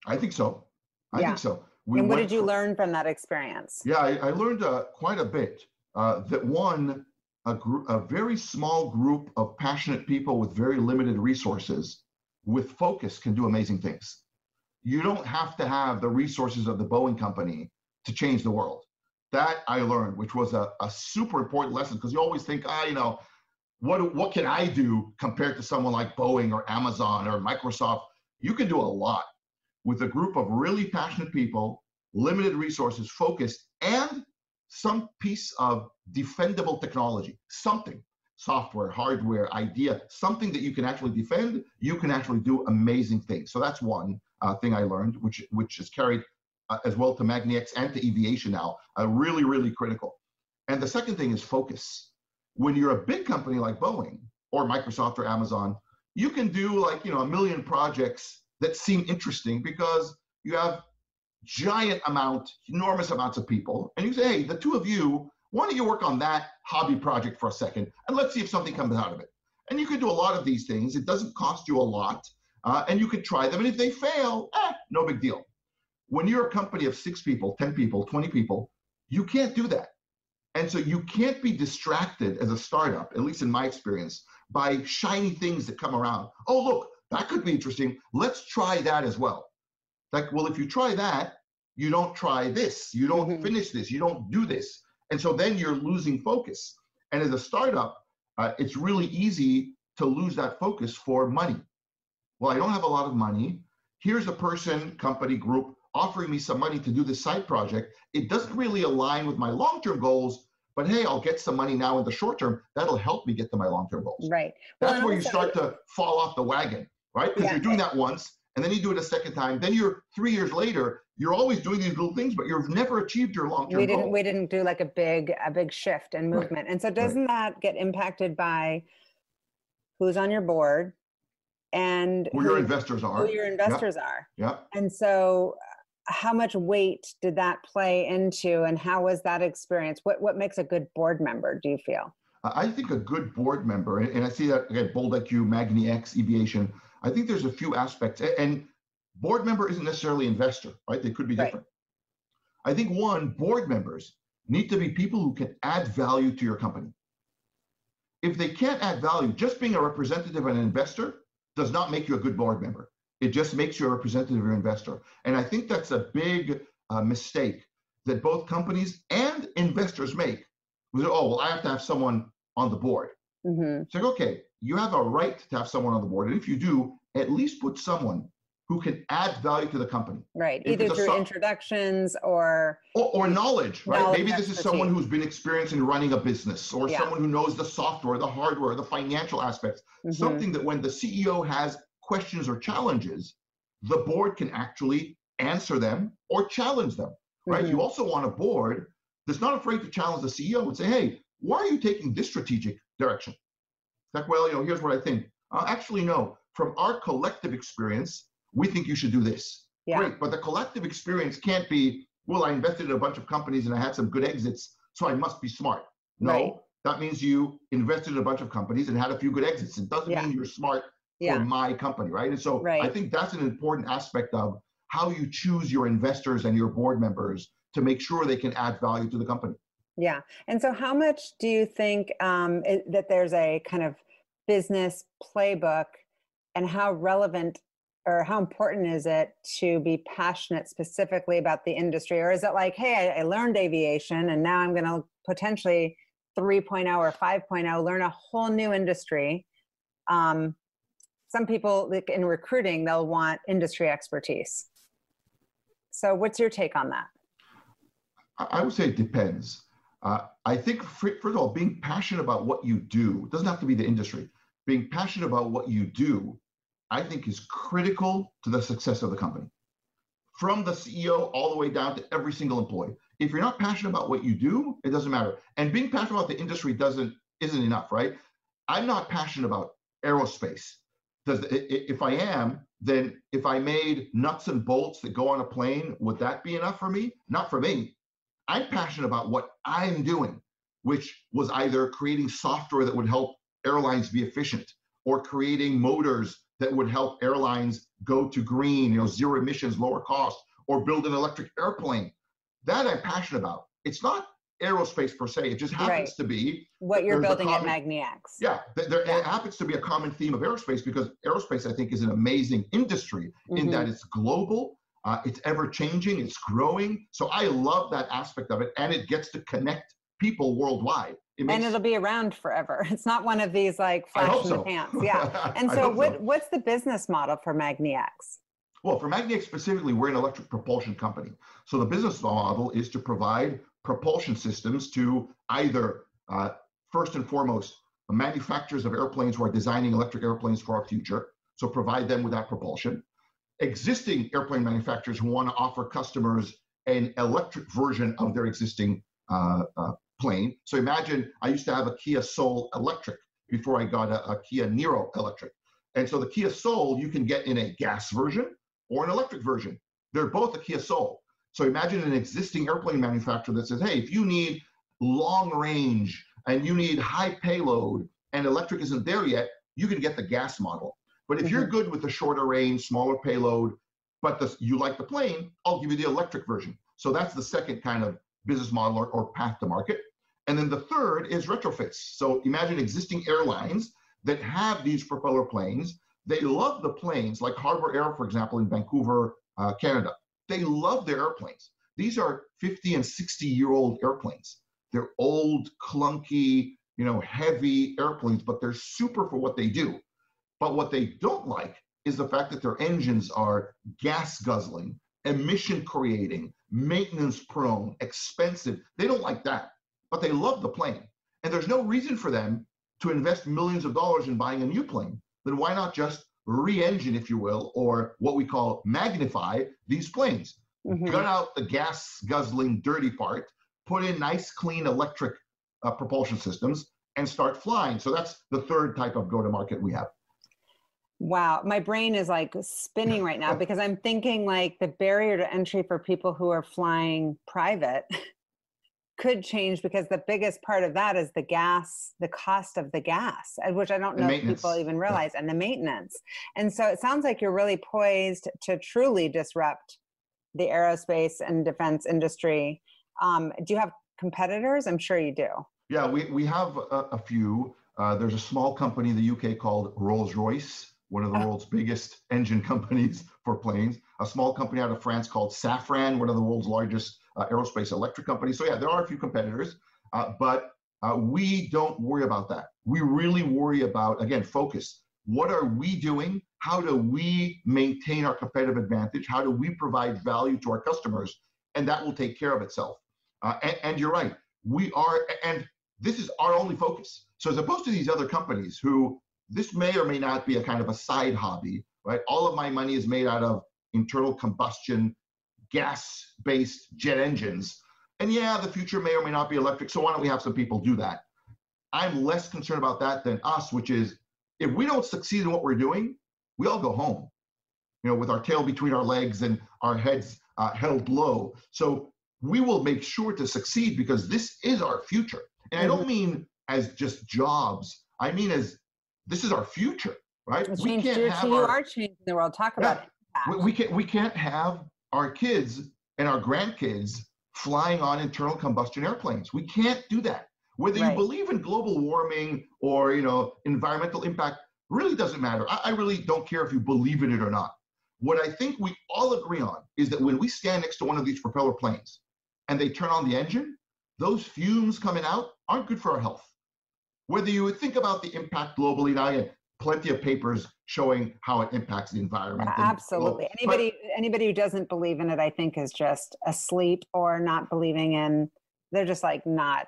I think so. I yeah. think so. We and what did you learn from that experience? Yeah, I, I learned uh, quite a bit. Uh, that one, a, gr- a very small group of passionate people with very limited resources with focus can do amazing things. You don't have to have the resources of the Boeing company to change the world. That I learned, which was a, a super important lesson because you always think, ah, you know, what what can I do compared to someone like Boeing or Amazon or Microsoft? You can do a lot with a group of really passionate people, limited resources, focused, and some piece of defendable technology, something, software, hardware, idea, something that you can actually defend, you can actually do amazing things. So that's one uh, thing I learned, which which is carried uh, as well to MagniX and to Eviation now, uh, really, really critical. And the second thing is focus when you're a big company like Boeing or Microsoft or Amazon, you can do like, you know, a million projects that seem interesting because you have giant amount, enormous amounts of people. And you say, hey, the two of you, why don't you work on that hobby project for a second and let's see if something comes out of it. And you can do a lot of these things. It doesn't cost you a lot. Uh, and you can try them. And if they fail, eh, no big deal. When you're a company of six people, 10 people, 20 people, you can't do that. And so you can't be distracted as a startup, at least in my experience, by shiny things that come around. Oh, look, that could be interesting. Let's try that as well. Like, well, if you try that, you don't try this, you don't mm-hmm. finish this, you don't do this. And so then you're losing focus. And as a startup, uh, it's really easy to lose that focus for money. Well, I don't have a lot of money. Here's a person, company, group offering me some money to do this side project. It doesn't really align with my long term goals, but hey, I'll get some money now in the short term. That'll help me get to my long term goals. Right. That's well, where you start to fall off the wagon, right? Because yeah. you're doing that once and then you do it a second time. Then you're three years later, you're always doing these little things, but you've never achieved your long term We didn't goal. we didn't do like a big a big shift and movement. Right. And so doesn't right. that get impacted by who's on your board and who, who your investors are? Who your investors yep. are. Yeah. And so how much weight did that play into and how was that experience? What what makes a good board member, do you feel? I think a good board member, and I see that again, Bold IQ, MagniX, Eviation, I think there's a few aspects. And board member isn't necessarily investor, right? They could be different. Right. I think one, board members need to be people who can add value to your company. If they can't add value, just being a representative and an investor does not make you a good board member. It just makes you a representative or investor. And I think that's a big uh, mistake that both companies and investors make. Oh, well, I have to have someone on the board. Mm-hmm. It's like, okay, you have a right to have someone on the board. And if you do, at least put someone who can add value to the company. Right. If Either through so- introductions or, or, or knowledge, right? Knowledge Maybe this is someone who's been experienced in running a business or yeah. someone who knows the software, the hardware, the financial aspects. Mm-hmm. Something that when the CEO has questions or challenges, the board can actually answer them or challenge them, right? Mm-hmm. You also want a board that's not afraid to challenge the CEO and say, hey, why are you taking this strategic direction? Like, well, you know, here's what I think. Uh, actually, no. From our collective experience, we think you should do this. Yeah. Great, but the collective experience can't be, well, I invested in a bunch of companies and I had some good exits, so I must be smart. No, right. that means you invested in a bunch of companies and had a few good exits. It doesn't yeah. mean you're smart yeah. for my company, right? And so right. I think that's an important aspect of how you choose your investors and your board members to make sure they can add value to the company. Yeah. And so, how much do you think um, it, that there's a kind of business playbook, and how relevant or how important is it to be passionate specifically about the industry? Or is it like, hey, I, I learned aviation and now I'm going to potentially 3.0 or 5.0 learn a whole new industry? Um, some people like in recruiting, they'll want industry expertise. So, what's your take on that? I would say it depends. Uh, I think, first of all, being passionate about what you do doesn't have to be the industry. Being passionate about what you do, I think, is critical to the success of the company. From the CEO all the way down to every single employee. If you're not passionate about what you do, it doesn't matter. And being passionate about the industry doesn't isn't enough, right? I'm not passionate about aerospace. Does if I am, then if I made nuts and bolts that go on a plane, would that be enough for me? Not for me. I'm passionate about what I'm doing, which was either creating software that would help airlines be efficient or creating motors that would help airlines go to green, you know, zero emissions, lower cost, or build an electric airplane. That I'm passionate about. It's not aerospace per se. It just happens right. to be what you're building common, at MagniX. Yeah, there yeah. happens to be a common theme of aerospace because aerospace, I think, is an amazing industry mm-hmm. in that it's global. Uh, it's ever changing, it's growing. So I love that aspect of it, and it gets to connect people worldwide. It makes, and it'll be around forever. It's not one of these like flash in so. the pants. Yeah. And so, what, so. what's the business model for MagniX? Well, for MagniX specifically, we're an electric propulsion company. So the business model is to provide propulsion systems to either, uh, first and foremost, manufacturers of airplanes who are designing electric airplanes for our future. So provide them with that propulsion existing airplane manufacturers who want to offer customers an electric version of their existing uh, uh, plane. So imagine I used to have a Kia Soul electric before I got a, a Kia Niro electric. And so the Kia Soul you can get in a gas version or an electric version. They're both a Kia Soul. So imagine an existing airplane manufacturer that says, hey, if you need long range and you need high payload and electric isn't there yet, you can get the gas model. But if mm-hmm. you're good with the shorter range, smaller payload, but the, you like the plane, I'll give you the electric version. So that's the second kind of business model or, or path to market. And then the third is retrofits. So imagine existing airlines that have these propeller planes. They love the planes, like Harbour Air, for example, in Vancouver, uh, Canada. They love their airplanes. These are 50 and 60 year old airplanes. They're old, clunky, you know, heavy airplanes, but they're super for what they do. But what they don't like is the fact that their engines are gas guzzling, emission creating, maintenance prone, expensive. They don't like that, but they love the plane. And there's no reason for them to invest millions of dollars in buying a new plane. Then why not just re engine, if you will, or what we call magnify these planes? Mm-hmm. Gut out the gas guzzling, dirty part, put in nice, clean electric uh, propulsion systems, and start flying. So that's the third type of go to market we have. Wow, my brain is like spinning right now because I'm thinking like the barrier to entry for people who are flying private could change because the biggest part of that is the gas, the cost of the gas, which I don't know if people even realize, yeah. and the maintenance. And so it sounds like you're really poised to truly disrupt the aerospace and defense industry. Um, do you have competitors? I'm sure you do. Yeah, we, we have a, a few. Uh, there's a small company in the UK called Rolls Royce one of the world's biggest engine companies for planes, a small company out of France called Safran, one of the world's largest uh, aerospace electric companies. So, yeah, there are a few competitors, uh, but uh, we don't worry about that. We really worry about, again, focus. What are we doing? How do we maintain our competitive advantage? How do we provide value to our customers? And that will take care of itself. Uh, and, and you're right. We are, and this is our only focus. So, as opposed to these other companies who this may or may not be a kind of a side hobby, right? All of my money is made out of internal combustion, gas based jet engines. And yeah, the future may or may not be electric. So why don't we have some people do that? I'm less concerned about that than us, which is if we don't succeed in what we're doing, we all go home, you know, with our tail between our legs and our heads uh, held low. So we will make sure to succeed because this is our future. And I don't mm-hmm. mean as just jobs, I mean as this is our future, right? we can't have you our, are changing the world. Talk yeah, about it. We, we can't we can't have our kids and our grandkids flying on internal combustion airplanes. We can't do that. Whether right. you believe in global warming or you know environmental impact really doesn't matter. I, I really don't care if you believe in it or not. What I think we all agree on is that when we stand next to one of these propeller planes and they turn on the engine, those fumes coming out aren't good for our health whether you think about the impact globally, now you plenty of papers showing how it impacts the environment. absolutely. And, anybody anybody who doesn't believe in it, I think, is just asleep or not believing in. They're just like not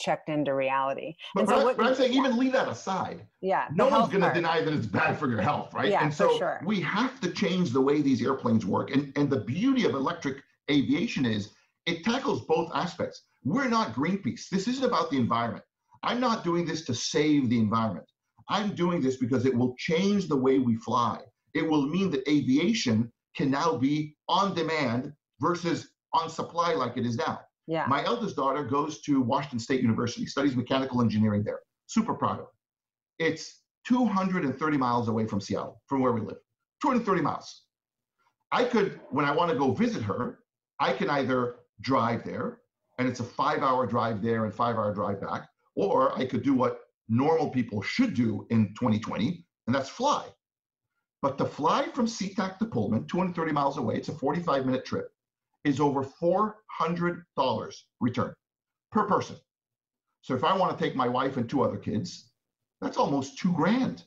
checked into reality. But, so what, but I'm saying, yeah. even leave that aside. Yeah. No one's going to deny that it's bad for your health, right? Yeah, and so for sure. we have to change the way these airplanes work. And and the beauty of electric aviation is it tackles both aspects. We're not Greenpeace. This isn't about the environment. I'm not doing this to save the environment. I'm doing this because it will change the way we fly. It will mean that aviation can now be on demand versus on supply like it is now. Yeah. My eldest daughter goes to Washington State University, studies mechanical engineering there. Super proud of her. It's 230 miles away from Seattle, from where we live. 230 miles. I could, when I want to go visit her, I can either drive there, and it's a five hour drive there and five hour drive back, or I could do what normal people should do in 2020, and that's fly. But to fly from SeaTac to Pullman, 230 miles away, it's a 45 minute trip, is over $400 return per person. So if I want to take my wife and two other kids, that's almost two grand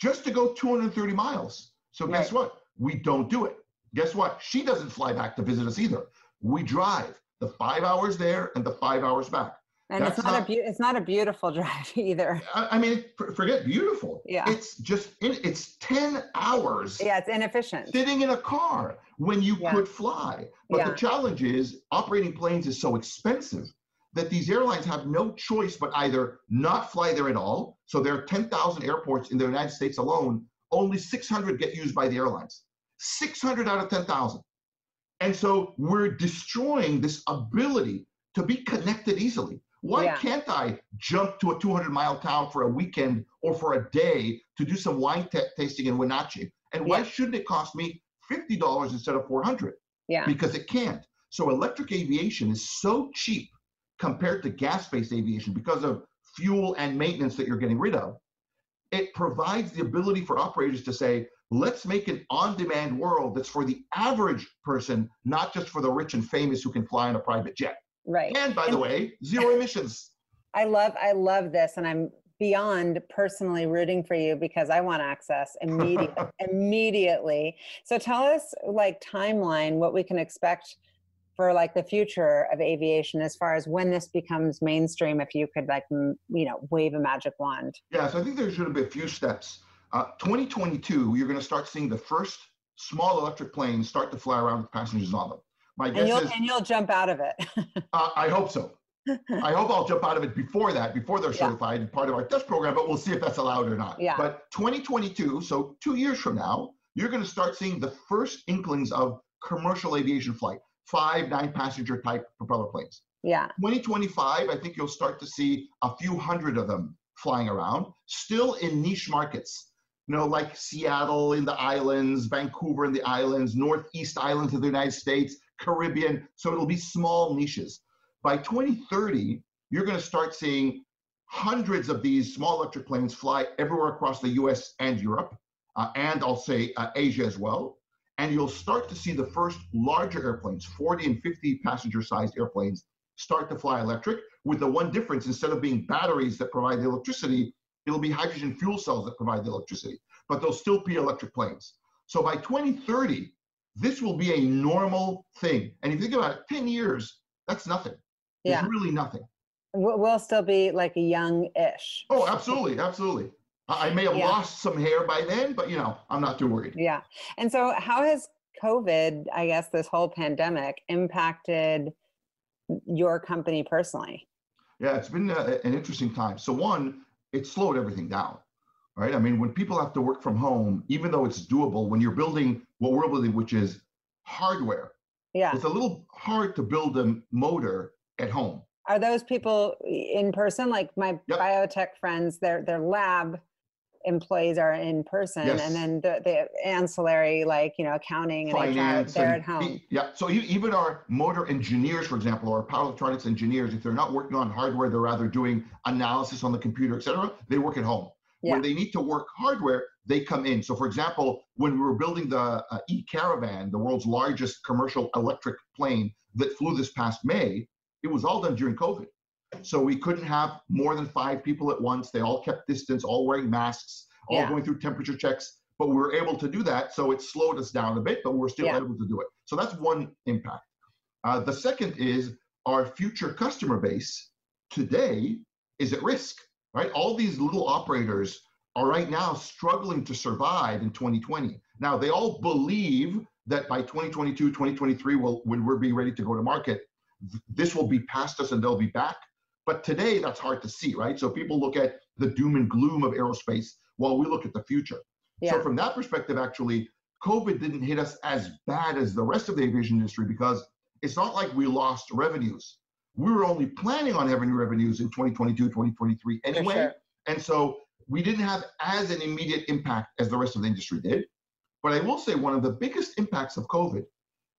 just to go 230 miles. So guess what? We don't do it. Guess what? She doesn't fly back to visit us either. We drive the five hours there and the five hours back. And That's it's not, not, a be- it's not a beautiful drive either. I, I mean, forget beautiful. Yeah. It's just it's 10 hours. Yeah, it's inefficient. Sitting in a car when you yeah. could fly. But yeah. the challenge is operating planes is so expensive that these airlines have no choice but either not fly there at all. So there are 10,000 airports in the United States alone. Only 600 get used by the airlines. 600 out of 10,000. And so we're destroying this ability to be connected easily. Why yeah. can't I jump to a 200 mile town for a weekend or for a day to do some wine t- tasting in Wenatchee? And why yeah. shouldn't it cost me $50 instead of 400 Yeah. because it can't. So electric aviation is so cheap compared to gas-based aviation because of fuel and maintenance that you're getting rid of. It provides the ability for operators to say, let's make an on-demand world that's for the average person, not just for the rich and famous who can fly in a private jet. Right. And by the way, zero emissions. I love I love this and I'm beyond personally rooting for you because I want access immediate, immediately. So tell us like timeline what we can expect for like the future of aviation as far as when this becomes mainstream if you could like m- you know wave a magic wand. Yeah, so I think there should be a few steps. Uh, 2022, you're going to start seeing the first small electric planes start to fly around with passengers on them. My And guess you'll is, and you'll jump out of it. uh, I hope so. I hope I'll jump out of it before that, before they're Yeah. certified, part of our test program, but we'll see if that's allowed or not. Yeah. But 2022, so two years from now, you're going to start seeing the first inklings of commercial aviation flight, five, nine passenger type propeller planes. yeah. 2025, I think you'll start to see a few hundred of them flying around, still in niche markets, you know, like Seattle in the islands, Vancouver in the islands, Northeast Islands of the United States, Caribbean. So it'll be small niches. By 2030, you're going to start seeing hundreds of these small electric planes fly everywhere across the US and Europe, uh, and I'll say uh, Asia as well. And you'll start to see the first larger airplanes, 40 and 50 passenger sized airplanes, start to fly electric. With the one difference, instead of being batteries that provide the electricity, it'll be hydrogen fuel cells that provide the electricity, but they'll still be electric planes. So by 2030, this will be a normal thing. And if you think about it, 10 years, that's nothing. Yeah. It's really nothing. We'll still be like a young-ish. Oh, absolutely, absolutely. I I may have Yeah. lost some hair by then, but you know, I'm not too worried. Yeah. And so, how has COVID, I guess, this whole pandemic impacted your company personally? Yeah, it's been a, an interesting time. So one, it slowed everything down, right? I mean, when people have to work from home, even though it's doable, when you're building what we're building, which is hardware, Yeah. it's a little hard to build a motor at home. Are those people in person? Like my Yep. biotech friends, their their lab employees are in person, Yes. and then the, the ancillary, like you know, accounting and HR, Finance, they're and at home. yeah. So e- even our motor engineers, for example, or power electronics engineers, if they're not working on hardware, they're rather doing analysis on the computer, et cetera. They work at home. Yeah. When they need to work hardware, they come in. So, for example, when we were building the uh, E Caravan, the world's largest commercial electric plane that flew this past May, it was all done during COVID. So we couldn't have more than five people at once. They all kept distance, all wearing masks, all Yeah. going through temperature checks. But we were able to do that. So it slowed us down a bit, but we're still Yeah. able to do it. So that's one impact. Uh, the second is our future customer base today is at risk, right? All these little operators are right now struggling to survive in 2020. Now, they all believe that by 2022, 2023, will when we're be ready to go to market, th- this will be past us and they'll be back. But today, that's hard to see, right? So people look at the doom and gloom of aerospace while we look at the future. Yeah. So from that perspective, actually, COVID didn't hit us as bad as the rest of the aviation industry because it's not like we lost revenues. We were only planning on having revenues in 2022, 2023 anyway. sure. And so we didn't have as an immediate impact as the rest of the industry did. But I will say one of the biggest impacts of COVID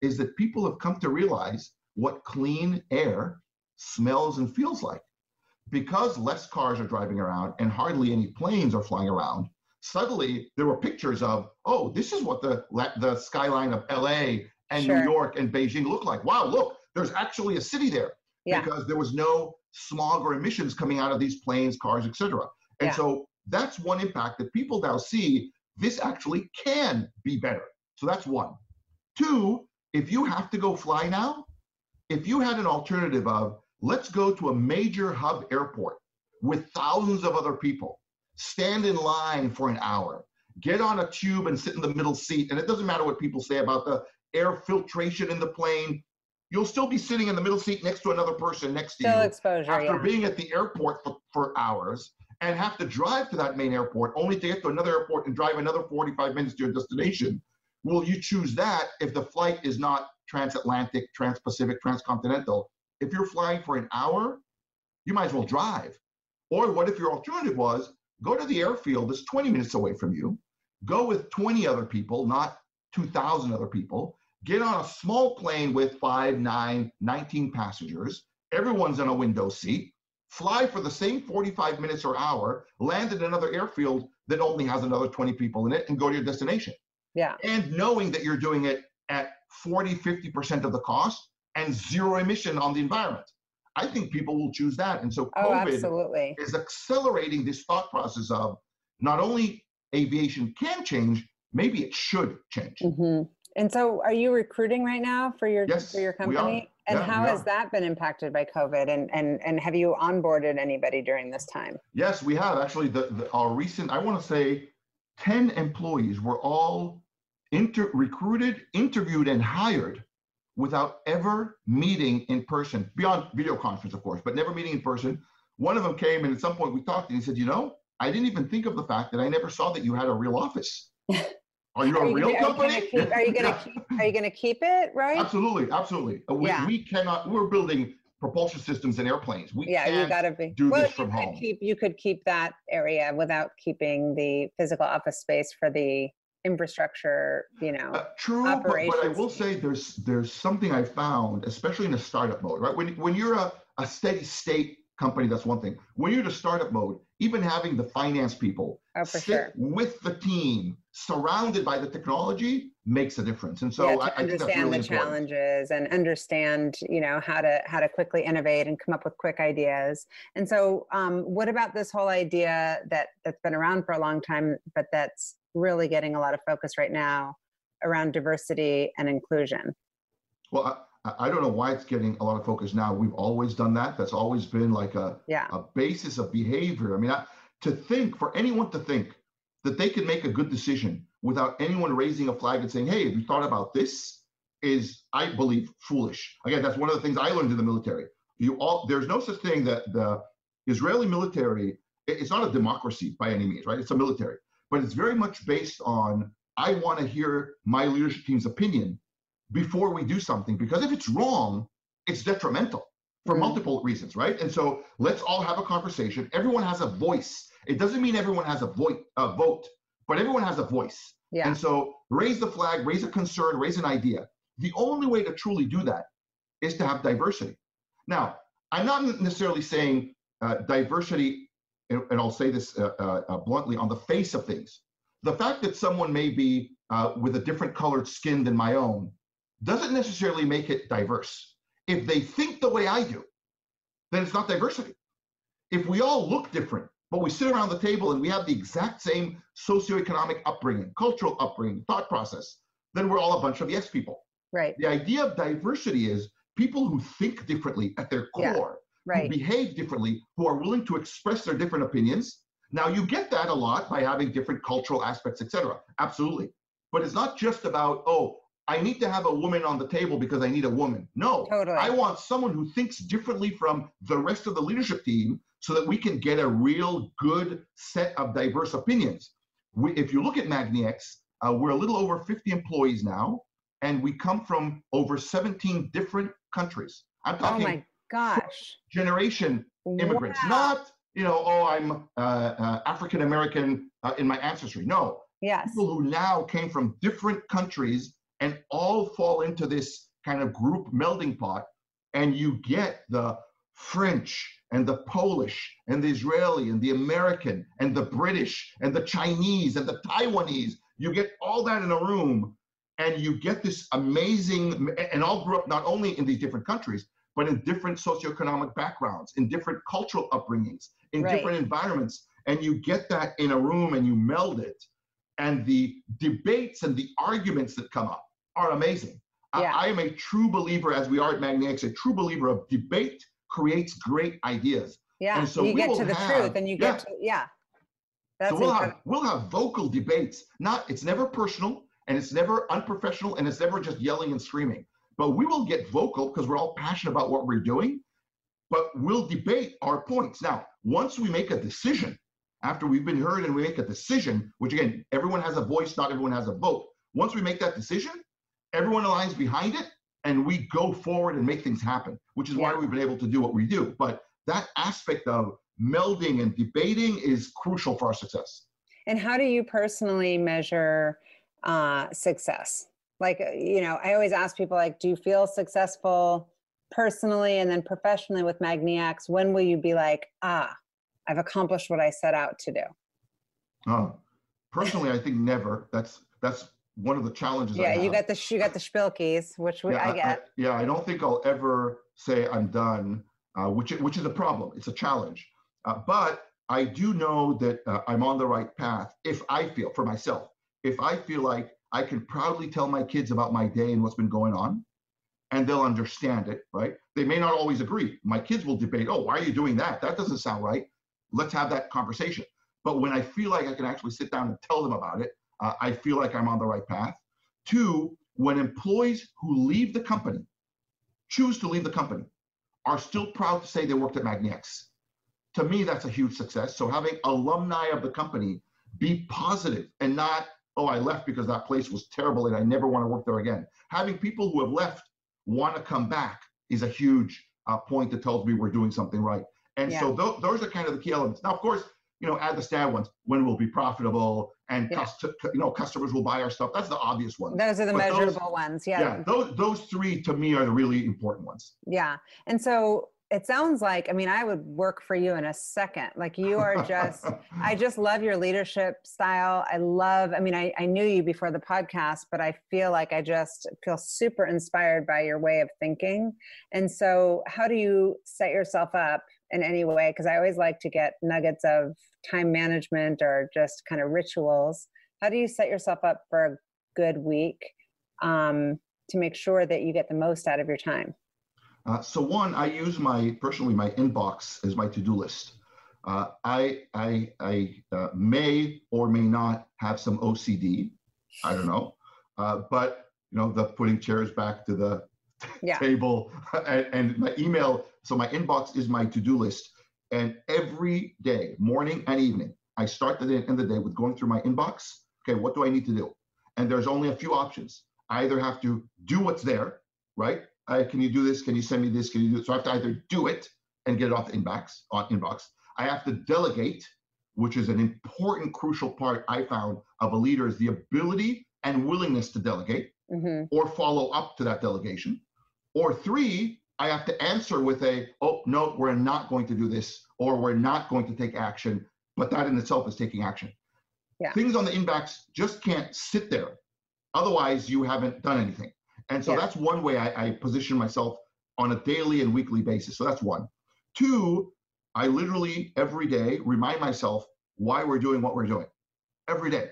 is that people have come to realize what clean air smells and feels like. Because less cars are driving around and hardly any planes are flying around, suddenly there were pictures of, oh, this is what the, the skyline of LA and Sure. New York and Beijing look like. Wow, look, there's actually a city there Yeah. because there was no smog or emissions coming out of these planes, cars, etc. And Yeah. so that's one impact that people now see this actually can be better. So that's one. Two, if you have to go fly now, if you had an alternative of let's go to a major hub airport with thousands of other people, stand in line for an hour, get on a tube and sit in the middle seat, and it doesn't matter what people say about the air filtration in the plane, you'll still be sitting in the middle seat next to another person next to Still you exposure. after Yeah. being at the airport for, for hours and have to drive to that main airport only to get to another airport and drive another 45 minutes to your destination. Will you choose that if the flight is not transatlantic, transpacific, transcontinental? If you're flying for an hour, you might as well drive. Or what if your alternative was go to the airfield that's 20 minutes away from you, go with 20 other people, not 2,000 other people, get on a small plane with five, nine, 19 passengers. Everyone's in a window seat. Fly for the same 45 minutes or hour, land at another airfield that only has another 20 people in it, and go to your destination. Yeah. And knowing that you're doing it at 40, 50% of the cost and zero emission on the environment. I think people will choose that. And so Oh, COVID absolutely. is accelerating this thought process of not only aviation can change, maybe it should change. hmm And so, are you recruiting right now for your Yes, for your company? And Yeah, how has that been impacted by COVID? And and and have you onboarded anybody during this time? Yes, we have actually. The, the our recent, I want to say, ten employees were all inter recruited, interviewed, and hired without ever meeting in person, beyond video conference, of course, but never meeting in person. One of them came, and at some point we talked, and he said, "You know, I didn't even think of the fact that I never saw that you had a real office. Are you a Are you real gonna- company? Are you gonna keep, are you gonna Yeah. keep are you gonna keep it right? Absolutely, absolutely. Uh, We, Yeah. we cannot. We're building propulsion systems in airplanes. We yeah, you can't gotta be. do well, this you from could home. Keep, you could keep that area without keeping the physical office space for the infrastructure. You know. Uh, true, but, but I will say there's there's something I found, especially in a startup mode, right? When when you're a, a steady state company, that's one thing. When you're in a startup mode, even having the finance people oh, sit sure. with the team, surrounded by the technology, makes a difference. And so yeah, I, I think that's understand really the important. challenges and understand you know how to how to quickly innovate and come up with quick ideas and so um, what about this whole idea that that's been around for a long time but that's really getting a lot of focus right now around diversity and inclusion Well, I, I don't know why it's getting a lot of focus now. We've always done that. That's always been like a yeah a basis of behavior. I mean, I, to think for anyone to think that they can make a good decision without anyone raising a flag and saying, "Hey, have you thought about this?" is, I believe, foolish. Again, that's one of the things I learned in the military. You all, there's no such thing that the Israeli military. it- It's not a democracy by any means, right? It's a military, but it's very much based on I want to hear my leadership team's opinion before we do something because if it's wrong, it's detrimental for Mm. multiple reasons, right? And so let's all have a conversation. Everyone has a voice. It doesn't mean everyone has a voice, a vote, but everyone has a voice. yeah And so raise the flag, raise a concern, raise an idea. The only way to truly do that is to have diversity. Now, I'm not necessarily saying uh, diversity, and, and I'll say this uh, uh, uh, bluntly, on the face of things. The fact that someone may be uh, with a different colored skin than my own doesn't necessarily make it diverse. If they think the way I do, then it's not diversity. If we all look different, but we sit around the table and we have the exact same socioeconomic upbringing, cultural upbringing, thought process, then we're all a bunch of yes people. right The idea of diversity is people who think differently at their Yeah. core, who behave differently, who are willing to express their different opinions. Now you get that a lot by having different cultural aspects, etc. Absolutely. But it's not just about, oh, I need to have a woman on the table because I need a woman. No. totally I want someone who thinks differently from the rest of the leadership team so that we can get a real good set of diverse opinions. We, if you look at MagniX, uh, we're a little over 50 employees now, and we come from over 17 different countries. I'm oh talking my gosh generation immigrants, Wow. not, you know, oh, I'm uh, uh, African American uh, in my ancestry. No, yes people who now came from different countries and all fall into this kind of group melding pot and you get the french and the polish and the israeli and the american and the british and the chinese and the taiwanese you get all that in a room and you get this amazing and all grew up not only in these different countries but in different socioeconomic backgrounds in different cultural upbringings in Right. different environments and you get that in a room and you meld it and the debates and the arguments that come up are amazing. I- Yeah. I, am a true believer, as we are at MagniX, a true believer of debate creates great ideas. yeah and so you we get to the have- truth and you yeah. get to yeah that's so we'll incredible. have we'll have vocal debates. Not it's never personal and it's never unprofessional and it's never just yelling and screaming. But we will get vocal because we're all passionate about what we're doing. But we'll debate our points. Now, once we make a decision, after we've been heard and we make a decision, which again, everyone has a voice, not everyone has a vote. Once we make that decision, everyone aligns behind it and we go forward and make things happen, which is why we've been able to do what we do. But that aspect of melding and debating is crucial for our success. And how do you personally measure uh, success? Like, uh, you know, I always ask people, like, do you feel successful personally and then professionally with MagniX? When will you be like, ah, I've accomplished what I set out to do? Oh, personally, I think never. That's that's one of the challenges. Yeah, you got the you got the spilkies, which we, yeah, I get. I, yeah, I don't think I'll ever say I'm done, uh, which which is a problem. It's a challenge, uh, but I do know that uh, I'm on the right path. If I feel for myself, if I feel like I can proudly tell my kids about my day and what's been going on, and they'll understand it, right? They may not always agree. My kids will debate, "Oh, why are you doing that? That doesn't sound right." Let's have that conversation. But when I feel like I can actually sit down and tell them about it, uh, I feel like I'm on the right path. Two, when employees who leave the company, choose to leave the company, are still proud to say they worked at MagniX. To me, that's a huge success. So having alumni of the company be positive and not, oh, I left because that place was terrible and I never want to work there again. Having people who have left want to come back is a huge uh, point that tells me we're doing something right. And yeah. so th- those are kind of the key elements. Now, of course, you know, add the stat ones. When we'll be profitable and yeah. cust- you know customers will buy our stuff. That's the obvious one. Those are the but measurable those, ones. Yeah. Yeah. Those those three to me are the really important ones. Yeah. And so it sounds like i mean i would work for you in a second like you are just i just love your leadership style i love i mean I, I knew you before the podcast but i feel like i just feel super inspired by your way of thinking and so how do you set yourself up in any way because i always like to get nuggets of time management or just kind of rituals how do you set yourself up for a good week um, to make sure that you get the most out of your time uh, so one, I use my personally my inbox as my to-do list. Uh, I I, I uh, may or may not have some OCD. I don't know, uh, but you know the putting chairs back to the yeah. table and, and my email. So my inbox is my to-do list, and every day, morning and evening, I start the day, end of the day with going through my inbox. Okay, what do I need to do? And there's only a few options. I either have to do what's there, right? uh, can you do this? Can you send me this? Can you do it? So I have to either do it and get it off the inbox on inbox. I have to delegate, which is an important, crucial part I found of a leader is the ability and willingness to delegate mm-hmm. or follow up to that delegation. Or three, I have to answer with a, oh, no, we're not going to do this, or we're not going to take action. But that in itself is taking action. Yeah. Things on the inbox just can't sit there. Otherwise, you haven't done anything. And so yeah. that's one way I, I position myself on a daily and weekly basis. So that's one. Two, I literally every day remind myself why we're doing what we're doing every day.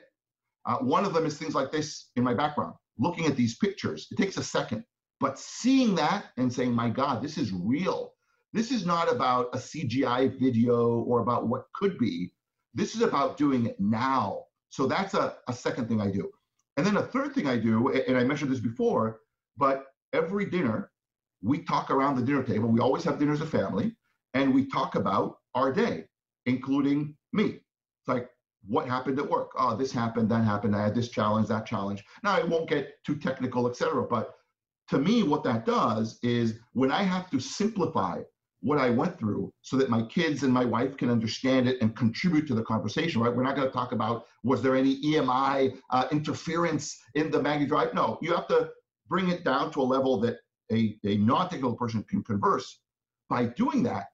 Uh, one of them is things like this in my background, looking at these pictures. It takes a second, but seeing that and saying, my God, this is real. This is not about a CGI video or about what could be. This is about doing it now. So that's a, a second thing I do. And then a third thing I do, and I mentioned this before, but every dinner, we talk around the dinner table. We always have dinner as a family, and we talk about our day, including me. It's like, what happened at work? Oh, this happened, that happened. I had this challenge, that challenge. Now, I won't get too technical, etc. But to me, what that does is when I have to simplify what I went through so that my kids and my wife can understand it and contribute to the conversation, right? We're not going to talk about was there any EMI uh, interference in the magniDrive? No, you have to bring it down to a level that a, a non-technical person can converse. By doing that,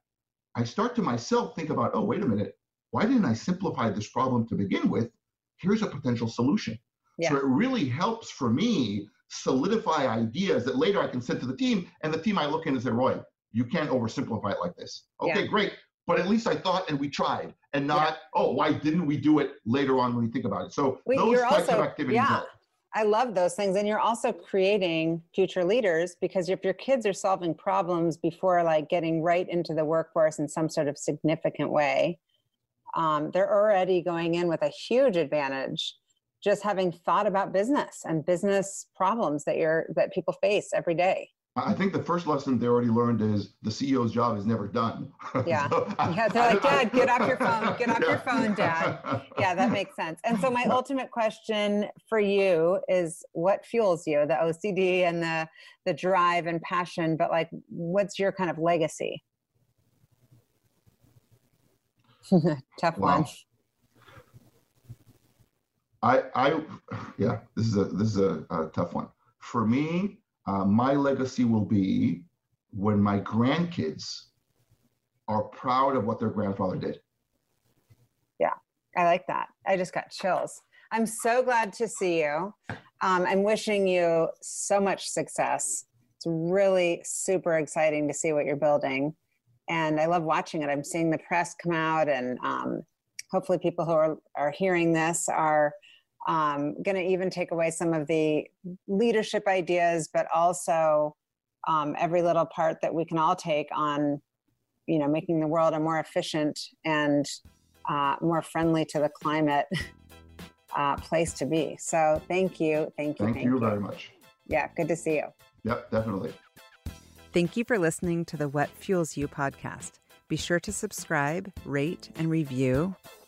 I start to myself think about, oh, wait a minute, why didn't I simplify this problem to begin with? Here's a potential solution. Yeah. So it really helps for me solidify ideas that later I can send to the team, and the team I look in and say, Roy, you can't oversimplify it like this. Okay, yeah. great. But at least I thought and we tried, and not, yeah. oh, why didn't we do it later on when we think about it? So Wait, those types also, of activities yeah. help. I love those things. And you're also creating future leaders because if your kids are solving problems before like getting right into the workforce in some sort of significant way, um, they're already going in with a huge advantage just having thought about business and business problems that you're that people face every day. I think the first lesson they already learned is the CEO's job is never done. Yeah. so yeah. They're like, Dad, get off your phone. Get off yeah. your phone, Dad. Yeah, that makes sense. And so my ultimate question for you is what fuels you, the OCD and the the drive and passion, but like what's your kind of legacy? Tough wow. one. I, I, yeah, this is a this is a, a tough one for me. Uh, my legacy will be when my grandkids are proud of what their grandfather did. Yeah, I like that. I just got chills. I'm so glad to see you. Um, I'm wishing you so much success. It's really super exciting to see what you're building. And I love watching it. I'm seeing the press come out, and um, hopefully, people who are, are hearing this are um, going to even take away some of the leadership ideas, but also um, every little part that we can all take on, you know, making the world a more efficient and uh, more friendly to the climate uh, place to be. So thank you, thank you, thank, thank you, you very much. Yeah, good to see you. Yep, definitely. Thank you for listening to the What Fuels You podcast. Be sure to subscribe, rate, and review